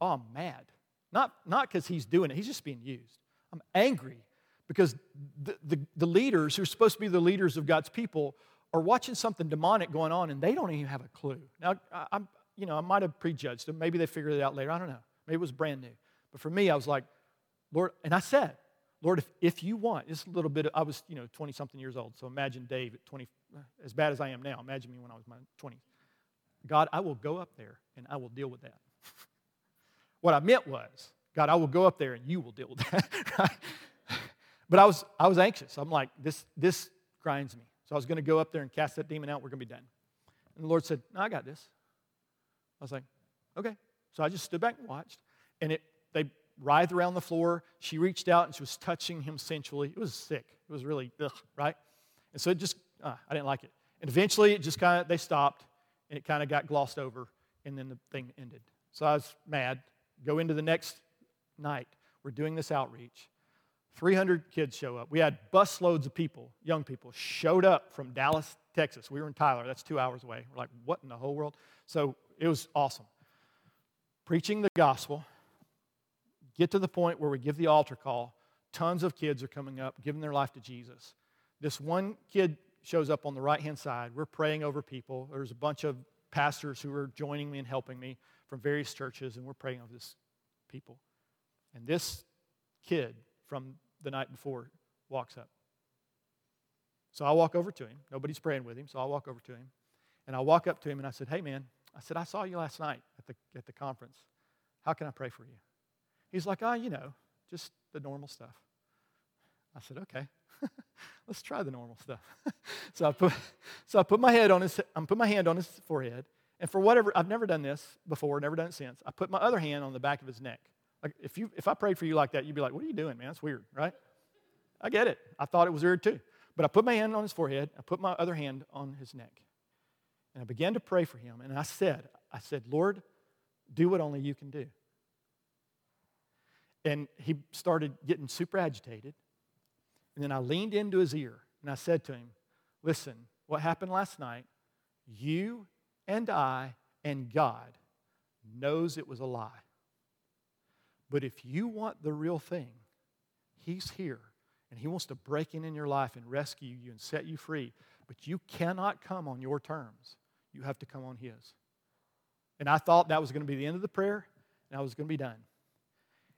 oh, I'm mad. Not because he's doing it, he's just being used. I'm angry because the, the, the leaders who are supposed to be the leaders of God's people are watching something demonic going on and they don't even have a clue. Now, I, am you know, I might have prejudged them. Maybe they figured it out later. I don't know. Maybe it was brand new. But for me, I was like, Lord, and I said, Lord, if, if you want, a little bit, of, I was, you know, 20 something years old. So imagine Dave at 20, as bad as I am now. Imagine me when I was my 20s. God, I will go up there and I will deal with that. what I meant was, God, I will go up there and you will deal with that. But I was, I was anxious. I'm like, this, this grinds me. So I was going to go up there and cast that demon out. We're going to be done. And the Lord said, no, I got this. I was like, okay. So I just stood back and watched. And it, they writhed around the floor. She reached out and she was touching him sensually. It was sick. It was really, ugh, right? And so it just, uh, I didn't like it. And eventually it just kind of, they stopped and it kind of got glossed over and then the thing ended. So I was mad. Go into the next night. We're doing this outreach. 300 kids show up. We had busloads of people, young people, showed up from Dallas, Texas. We were in Tyler, that's two hours away. We're like, what in the whole world? So it was awesome. Preaching the gospel, get to the point where we give the altar call. Tons of kids are coming up, giving their life to Jesus. This one kid shows up on the right hand side. We're praying over people. There's a bunch of pastors who are joining me and helping me from various churches, and we're praying over this people. And this kid from the night before walks up. So I walk over to him. Nobody's praying with him, so I walk over to him. And I walk up to him and I said, Hey, man, I said, I saw you last night at the, at the conference. How can I pray for you? He's like, Ah, oh, you know, just the normal stuff. I said, Okay. Let's try the normal stuff. so I put so I put my head on his I put my hand on his forehead, and for whatever I've never done this before, never done it since. I put my other hand on the back of his neck. Like if you if I prayed for you like that, you'd be like, "What are you doing, man? It's weird, right?" I get it. I thought it was weird too. But I put my hand on his forehead. I put my other hand on his neck, and I began to pray for him. And I said, "I said, Lord, do what only you can do." And he started getting super agitated. And then I leaned into his ear and I said to him, "Listen, what happened last night? You and I and God knows it was a lie." But if you want the real thing, He's here and He wants to break in in your life and rescue you and set you free. But you cannot come on your terms, you have to come on His. And I thought that was going to be the end of the prayer and I was going to be done.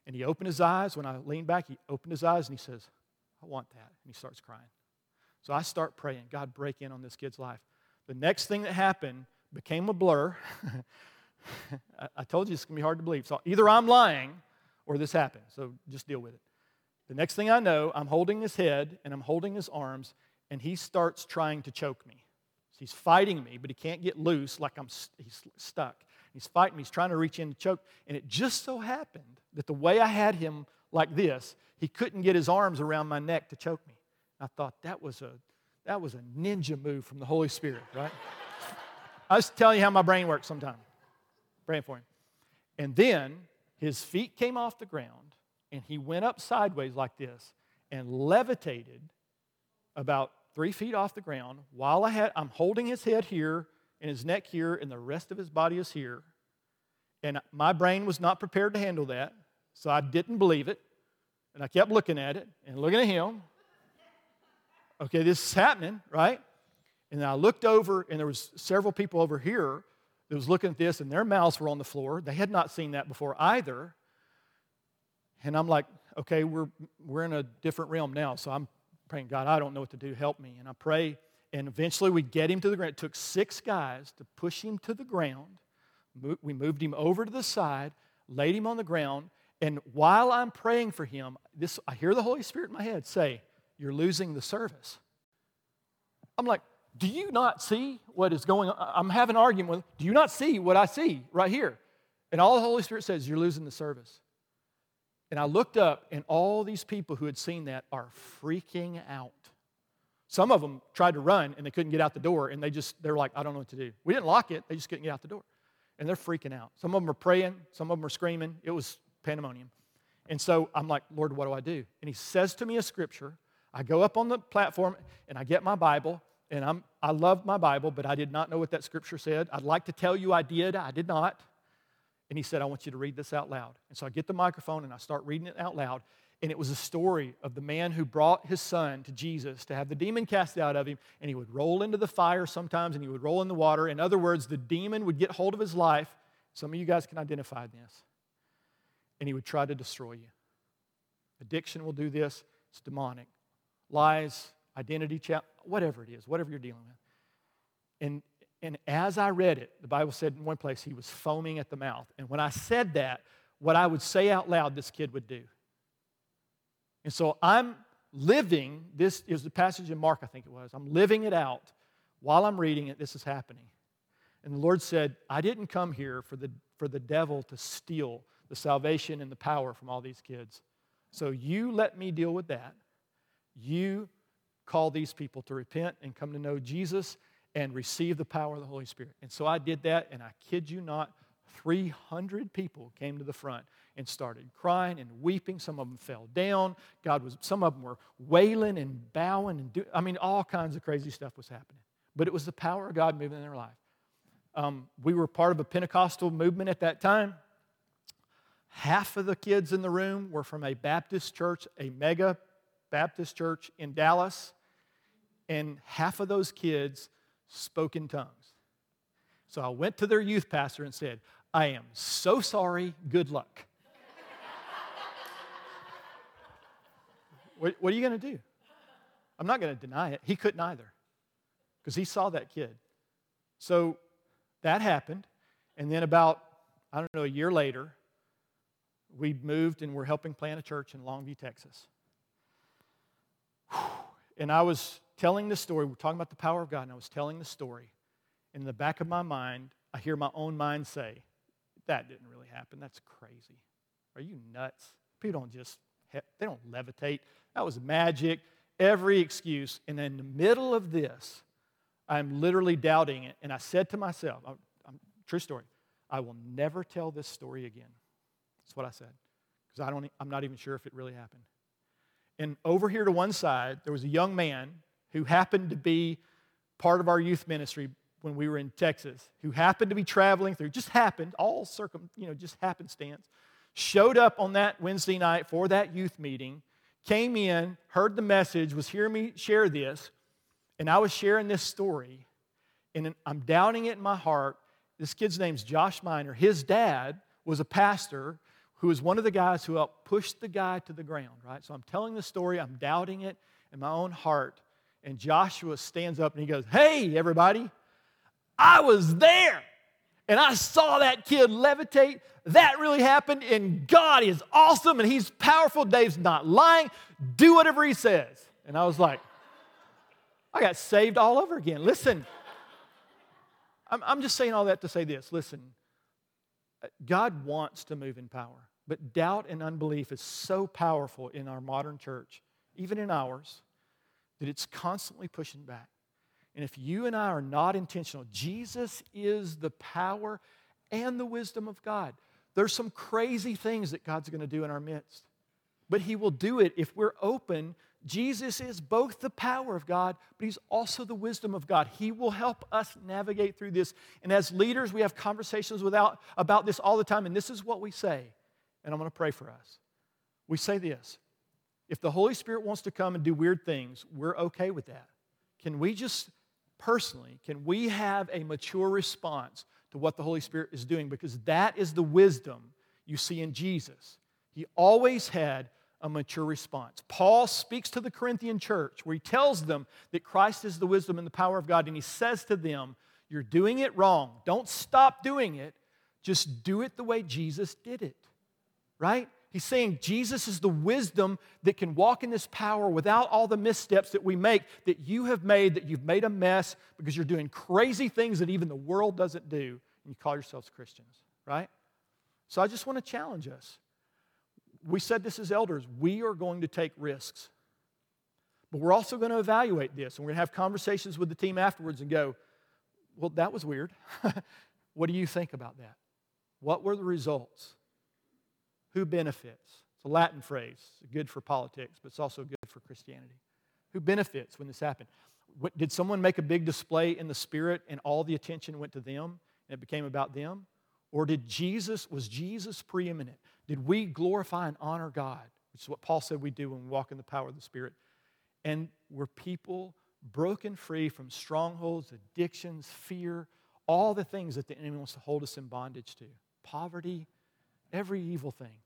And he opened his eyes. When I leaned back, he opened his eyes and he says, I want that. And he starts crying. So I start praying, God, break in on this kid's life. The next thing that happened became a blur. I told you it's going to be hard to believe. So either I'm lying or this happened. So just deal with it. The next thing I know, I'm holding his head and I'm holding his arms, and he starts trying to choke me. He's fighting me, but he can't get loose like I'm he's stuck. He's fighting me. He's trying to reach in to choke. And it just so happened that the way I had him like this, he couldn't get his arms around my neck to choke me. I thought that was a that was a ninja move from the Holy Spirit, right? I was telling you how my brain works sometimes. Praying for him. And then his feet came off the ground and he went up sideways like this and levitated about three feet off the ground while I had I'm holding his head here and his neck here, and the rest of his body is here. And my brain was not prepared to handle that, so I didn't believe it. And I kept looking at it and looking at him. Okay, this is happening, right? And I looked over, and there was several people over here that was looking at this, and their mouths were on the floor. They had not seen that before either. And I'm like, okay, we're, we're in a different realm now. So I'm praying, God, I don't know what to do. Help me. And I pray and eventually we get him to the ground. It took six guys to push him to the ground. We moved him over to the side, laid him on the ground, and while I'm praying for him, this I hear the Holy Spirit in my head say, You're losing the service. I'm like, Do you not see what is going on? I'm having an argument with, Do you not see what I see right here? And all the Holy Spirit says, You're losing the service. And I looked up, and all these people who had seen that are freaking out. Some of them tried to run and they couldn't get out the door and they just, they're like, I don't know what to do. We didn't lock it, they just couldn't get out the door. And they're freaking out. Some of them are praying, some of them are screaming. It was pandemonium. And so I'm like, Lord, what do I do? And he says to me a scripture. I go up on the platform and I get my Bible, and I'm, I love my Bible, but I did not know what that scripture said. I'd like to tell you I did, I did not. And he said, I want you to read this out loud. And so I get the microphone and I start reading it out loud. And it was a story of the man who brought his son to Jesus to have the demon cast out of him. And he would roll into the fire sometimes and he would roll in the water. In other words, the demon would get hold of his life. Some of you guys can identify this. And he would try to destroy you. Addiction will do this, it's demonic. Lies, identity, check, whatever it is, whatever you're dealing with. And, and as I read it, the Bible said in one place he was foaming at the mouth. And when I said that, what I would say out loud, this kid would do. And so I'm living, this is the passage in Mark, I think it was. I'm living it out while I'm reading it, this is happening. And the Lord said, I didn't come here for the, for the devil to steal the salvation and the power from all these kids. So you let me deal with that. You call these people to repent and come to know Jesus and receive the power of the Holy Spirit. And so I did that, and I kid you not, 300 people came to the front and started crying and weeping. Some of them fell down. God was, some of them were wailing and bowing and do, I mean, all kinds of crazy stuff was happening. But it was the power of God moving in their life. Um, we were part of a Pentecostal movement at that time. Half of the kids in the room were from a Baptist church, a mega Baptist church in Dallas, and half of those kids spoke in tongues. So I went to their youth pastor and said, I am so sorry, good luck. what, what, are you going to do? I'm not going to deny it. He couldn't either because he saw that kid. So that happened. And then, about, I don't know, a year later, we moved and we're helping plant a church in Longview, Texas. And I was telling the story. We're talking about the power of God, and I was telling the story. In the back of my mind, I hear my own mind say, that didn't really happen. That's crazy. Are you nuts? People don't just, they don't levitate. That was magic. Every excuse. And in the middle of this, I'm literally doubting it. And I said to myself, I'm, I'm, true story, I will never tell this story again. That's what I said. Because I don't, I'm not even sure if it really happened. And over here to one side, there was a young man who happened to be part of our youth ministry when we were in Texas who happened to be traveling through, just happened, all circum, you know, just happenstance, showed up on that Wednesday night for that youth meeting, came in, heard the message, was hearing me share this, and I was sharing this story, and I'm doubting it in my heart. This kid's name's Josh Miner. His dad was a pastor who was one of the guys who helped push the guy to the ground, right? So I'm telling the story, I'm doubting it in my own heart. And Joshua stands up and he goes, Hey, everybody, I was there and I saw that kid levitate. That really happened, and God is awesome and He's powerful. Dave's not lying. Do whatever He says. And I was like, I got saved all over again. Listen, I'm, I'm just saying all that to say this. Listen, uh, God wants to move in power, but doubt and unbelief is so powerful in our modern church, even in ours, that it's constantly pushing back. And if you and I are not intentional, Jesus is the power and the wisdom of God. There's some crazy things that God's going to do in our midst, but He will do it if we're open. Jesus is both the power of God, but He's also the wisdom of God. He will help us navigate through this. And as leaders, we have conversations without, about this all the time, and this is what we say. And I'm going to pray for us. We say this if the Holy Spirit wants to come and do weird things, we're okay with that. Can we just personally, can we have a mature response to what the Holy Spirit is doing? Because that is the wisdom you see in Jesus. He always had a mature response. Paul speaks to the Corinthian church where he tells them that Christ is the wisdom and the power of God, and he says to them, You're doing it wrong. Don't stop doing it. Just do it the way Jesus did it. Right? He's saying Jesus is the wisdom that can walk in this power without all the missteps that we make, that you have made, that you've made a mess because you're doing crazy things that even the world doesn't do, and you call yourselves Christians, right? So I just want to challenge us. We said this as elders. We are going to take risks. But we're also going to evaluate this, and we're going to have conversations with the team afterwards and go, well, that was weird. what do you think about that? What were the results? Who benefits? It's a Latin phrase, good for politics, but it's also good for Christianity. Who benefits when this happened? What, did someone make a big display in the spirit and all the attention went to them and it became about them? Or did Jesus, was Jesus preeminent? Did we glorify and honor God? Which is what Paul said we do when we walk in the power of the Spirit. And were people broken free from strongholds, addictions, fear, all the things that the enemy wants to hold us in bondage to? Poverty, every evil thing.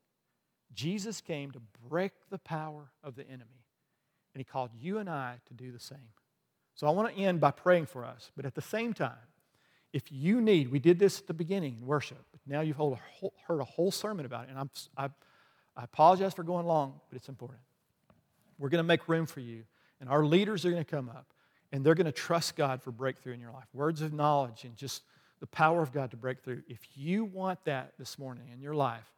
Jesus came to break the power of the enemy, and he called you and I to do the same. So I want to end by praying for us, but at the same time, if you need, we did this at the beginning in worship, but now you've heard a whole sermon about it, and I'm, I, I apologize for going long, but it's important. We're going to make room for you, and our leaders are going to come up, and they're going to trust God for breakthrough in your life. Words of knowledge and just the power of God to break through. If you want that this morning in your life,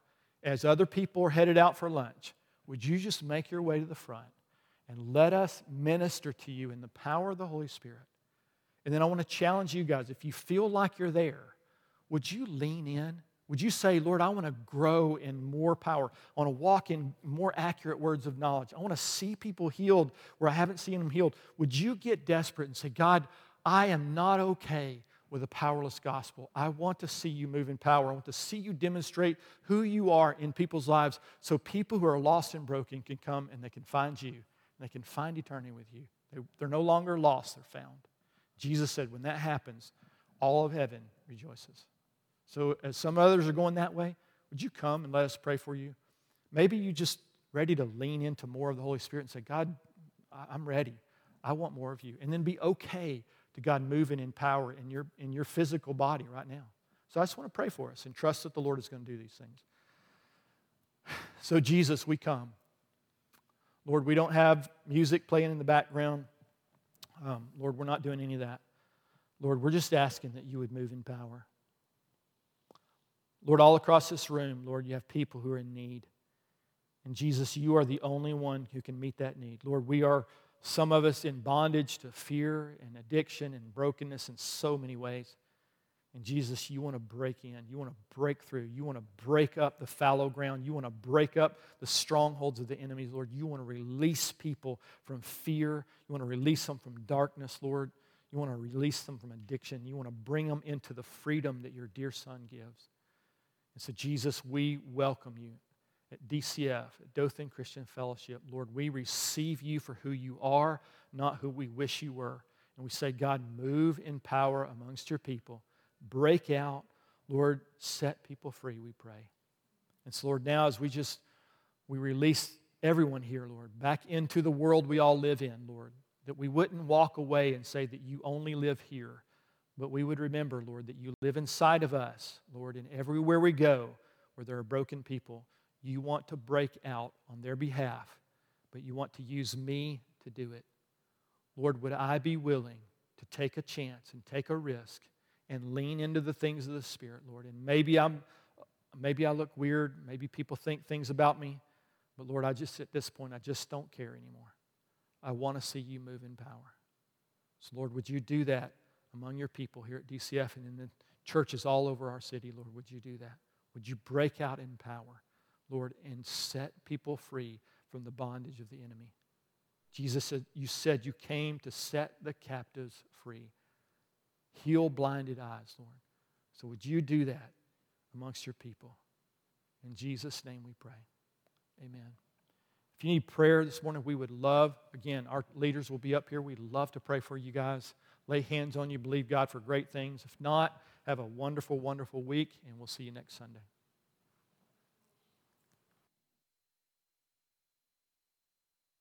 as other people are headed out for lunch, would you just make your way to the front and let us minister to you in the power of the Holy Spirit? And then I want to challenge you guys if you feel like you're there, would you lean in? Would you say, Lord, I want to grow in more power. I want to walk in more accurate words of knowledge. I want to see people healed where I haven't seen them healed. Would you get desperate and say, God, I am not okay with a powerless gospel. I want to see you move in power. I want to see you demonstrate who you are in people's lives so people who are lost and broken can come and they can find you they can find eternity with you. They, they're no longer lost, they're found. Jesus said, when that happens, all of heaven rejoices. So, as some others are going that way, would you come and let us pray for you? Maybe you just ready to lean into more of the Holy Spirit and say, God, I'm ready. I want more of you. And then be okay to God moving in power in your, in your physical body right now. So I just want to pray for us and trust that the Lord is going to do these things. So, Jesus, we come. Lord, we don't have music playing in the background. Um, Lord, we're not doing any of that. Lord, we're just asking that you would move in power. Lord, all across this room, Lord, you have people who are in need. And Jesus, you are the only one who can meet that need. Lord, we are some of us in bondage to fear and addiction and brokenness in so many ways. And Jesus, you want to break in. You want to break through. You want to break up the fallow ground. You want to break up the strongholds of the enemies, Lord. You want to release people from fear. You want to release them from darkness, Lord. You want to release them from addiction. You want to bring them into the freedom that your dear Son gives. And so, Jesus, we welcome you. At DCF, at Dothan Christian Fellowship, Lord, we receive you for who you are, not who we wish you were. And we say, God, move in power amongst your people. Break out. Lord, set people free, we pray. And so, Lord, now as we just, we release everyone here, Lord, back into the world we all live in, Lord, that we wouldn't walk away and say that you only live here, but we would remember, Lord, that you live inside of us, Lord, and everywhere we go where there are broken people, you want to break out on their behalf, but you want to use me to do it. Lord, would I be willing to take a chance and take a risk and lean into the things of the Spirit, Lord? And maybe I'm maybe I look weird, maybe people think things about me, but Lord, I just at this point I just don't care anymore. I want to see you move in power. So Lord, would you do that among your people here at DCF and in the churches all over our city, Lord? Would you do that? Would you break out in power, Lord, and set people free from the bondage of the enemy? Jesus said, You said you came to set the captives free, heal blinded eyes, Lord. So would you do that amongst your people? In Jesus' name we pray. Amen. If you need prayer this morning, we would love, again, our leaders will be up here. We'd love to pray for you guys. Lay hands on you, believe God for great things. If not, have a wonderful, wonderful week, and we'll see you next Sunday.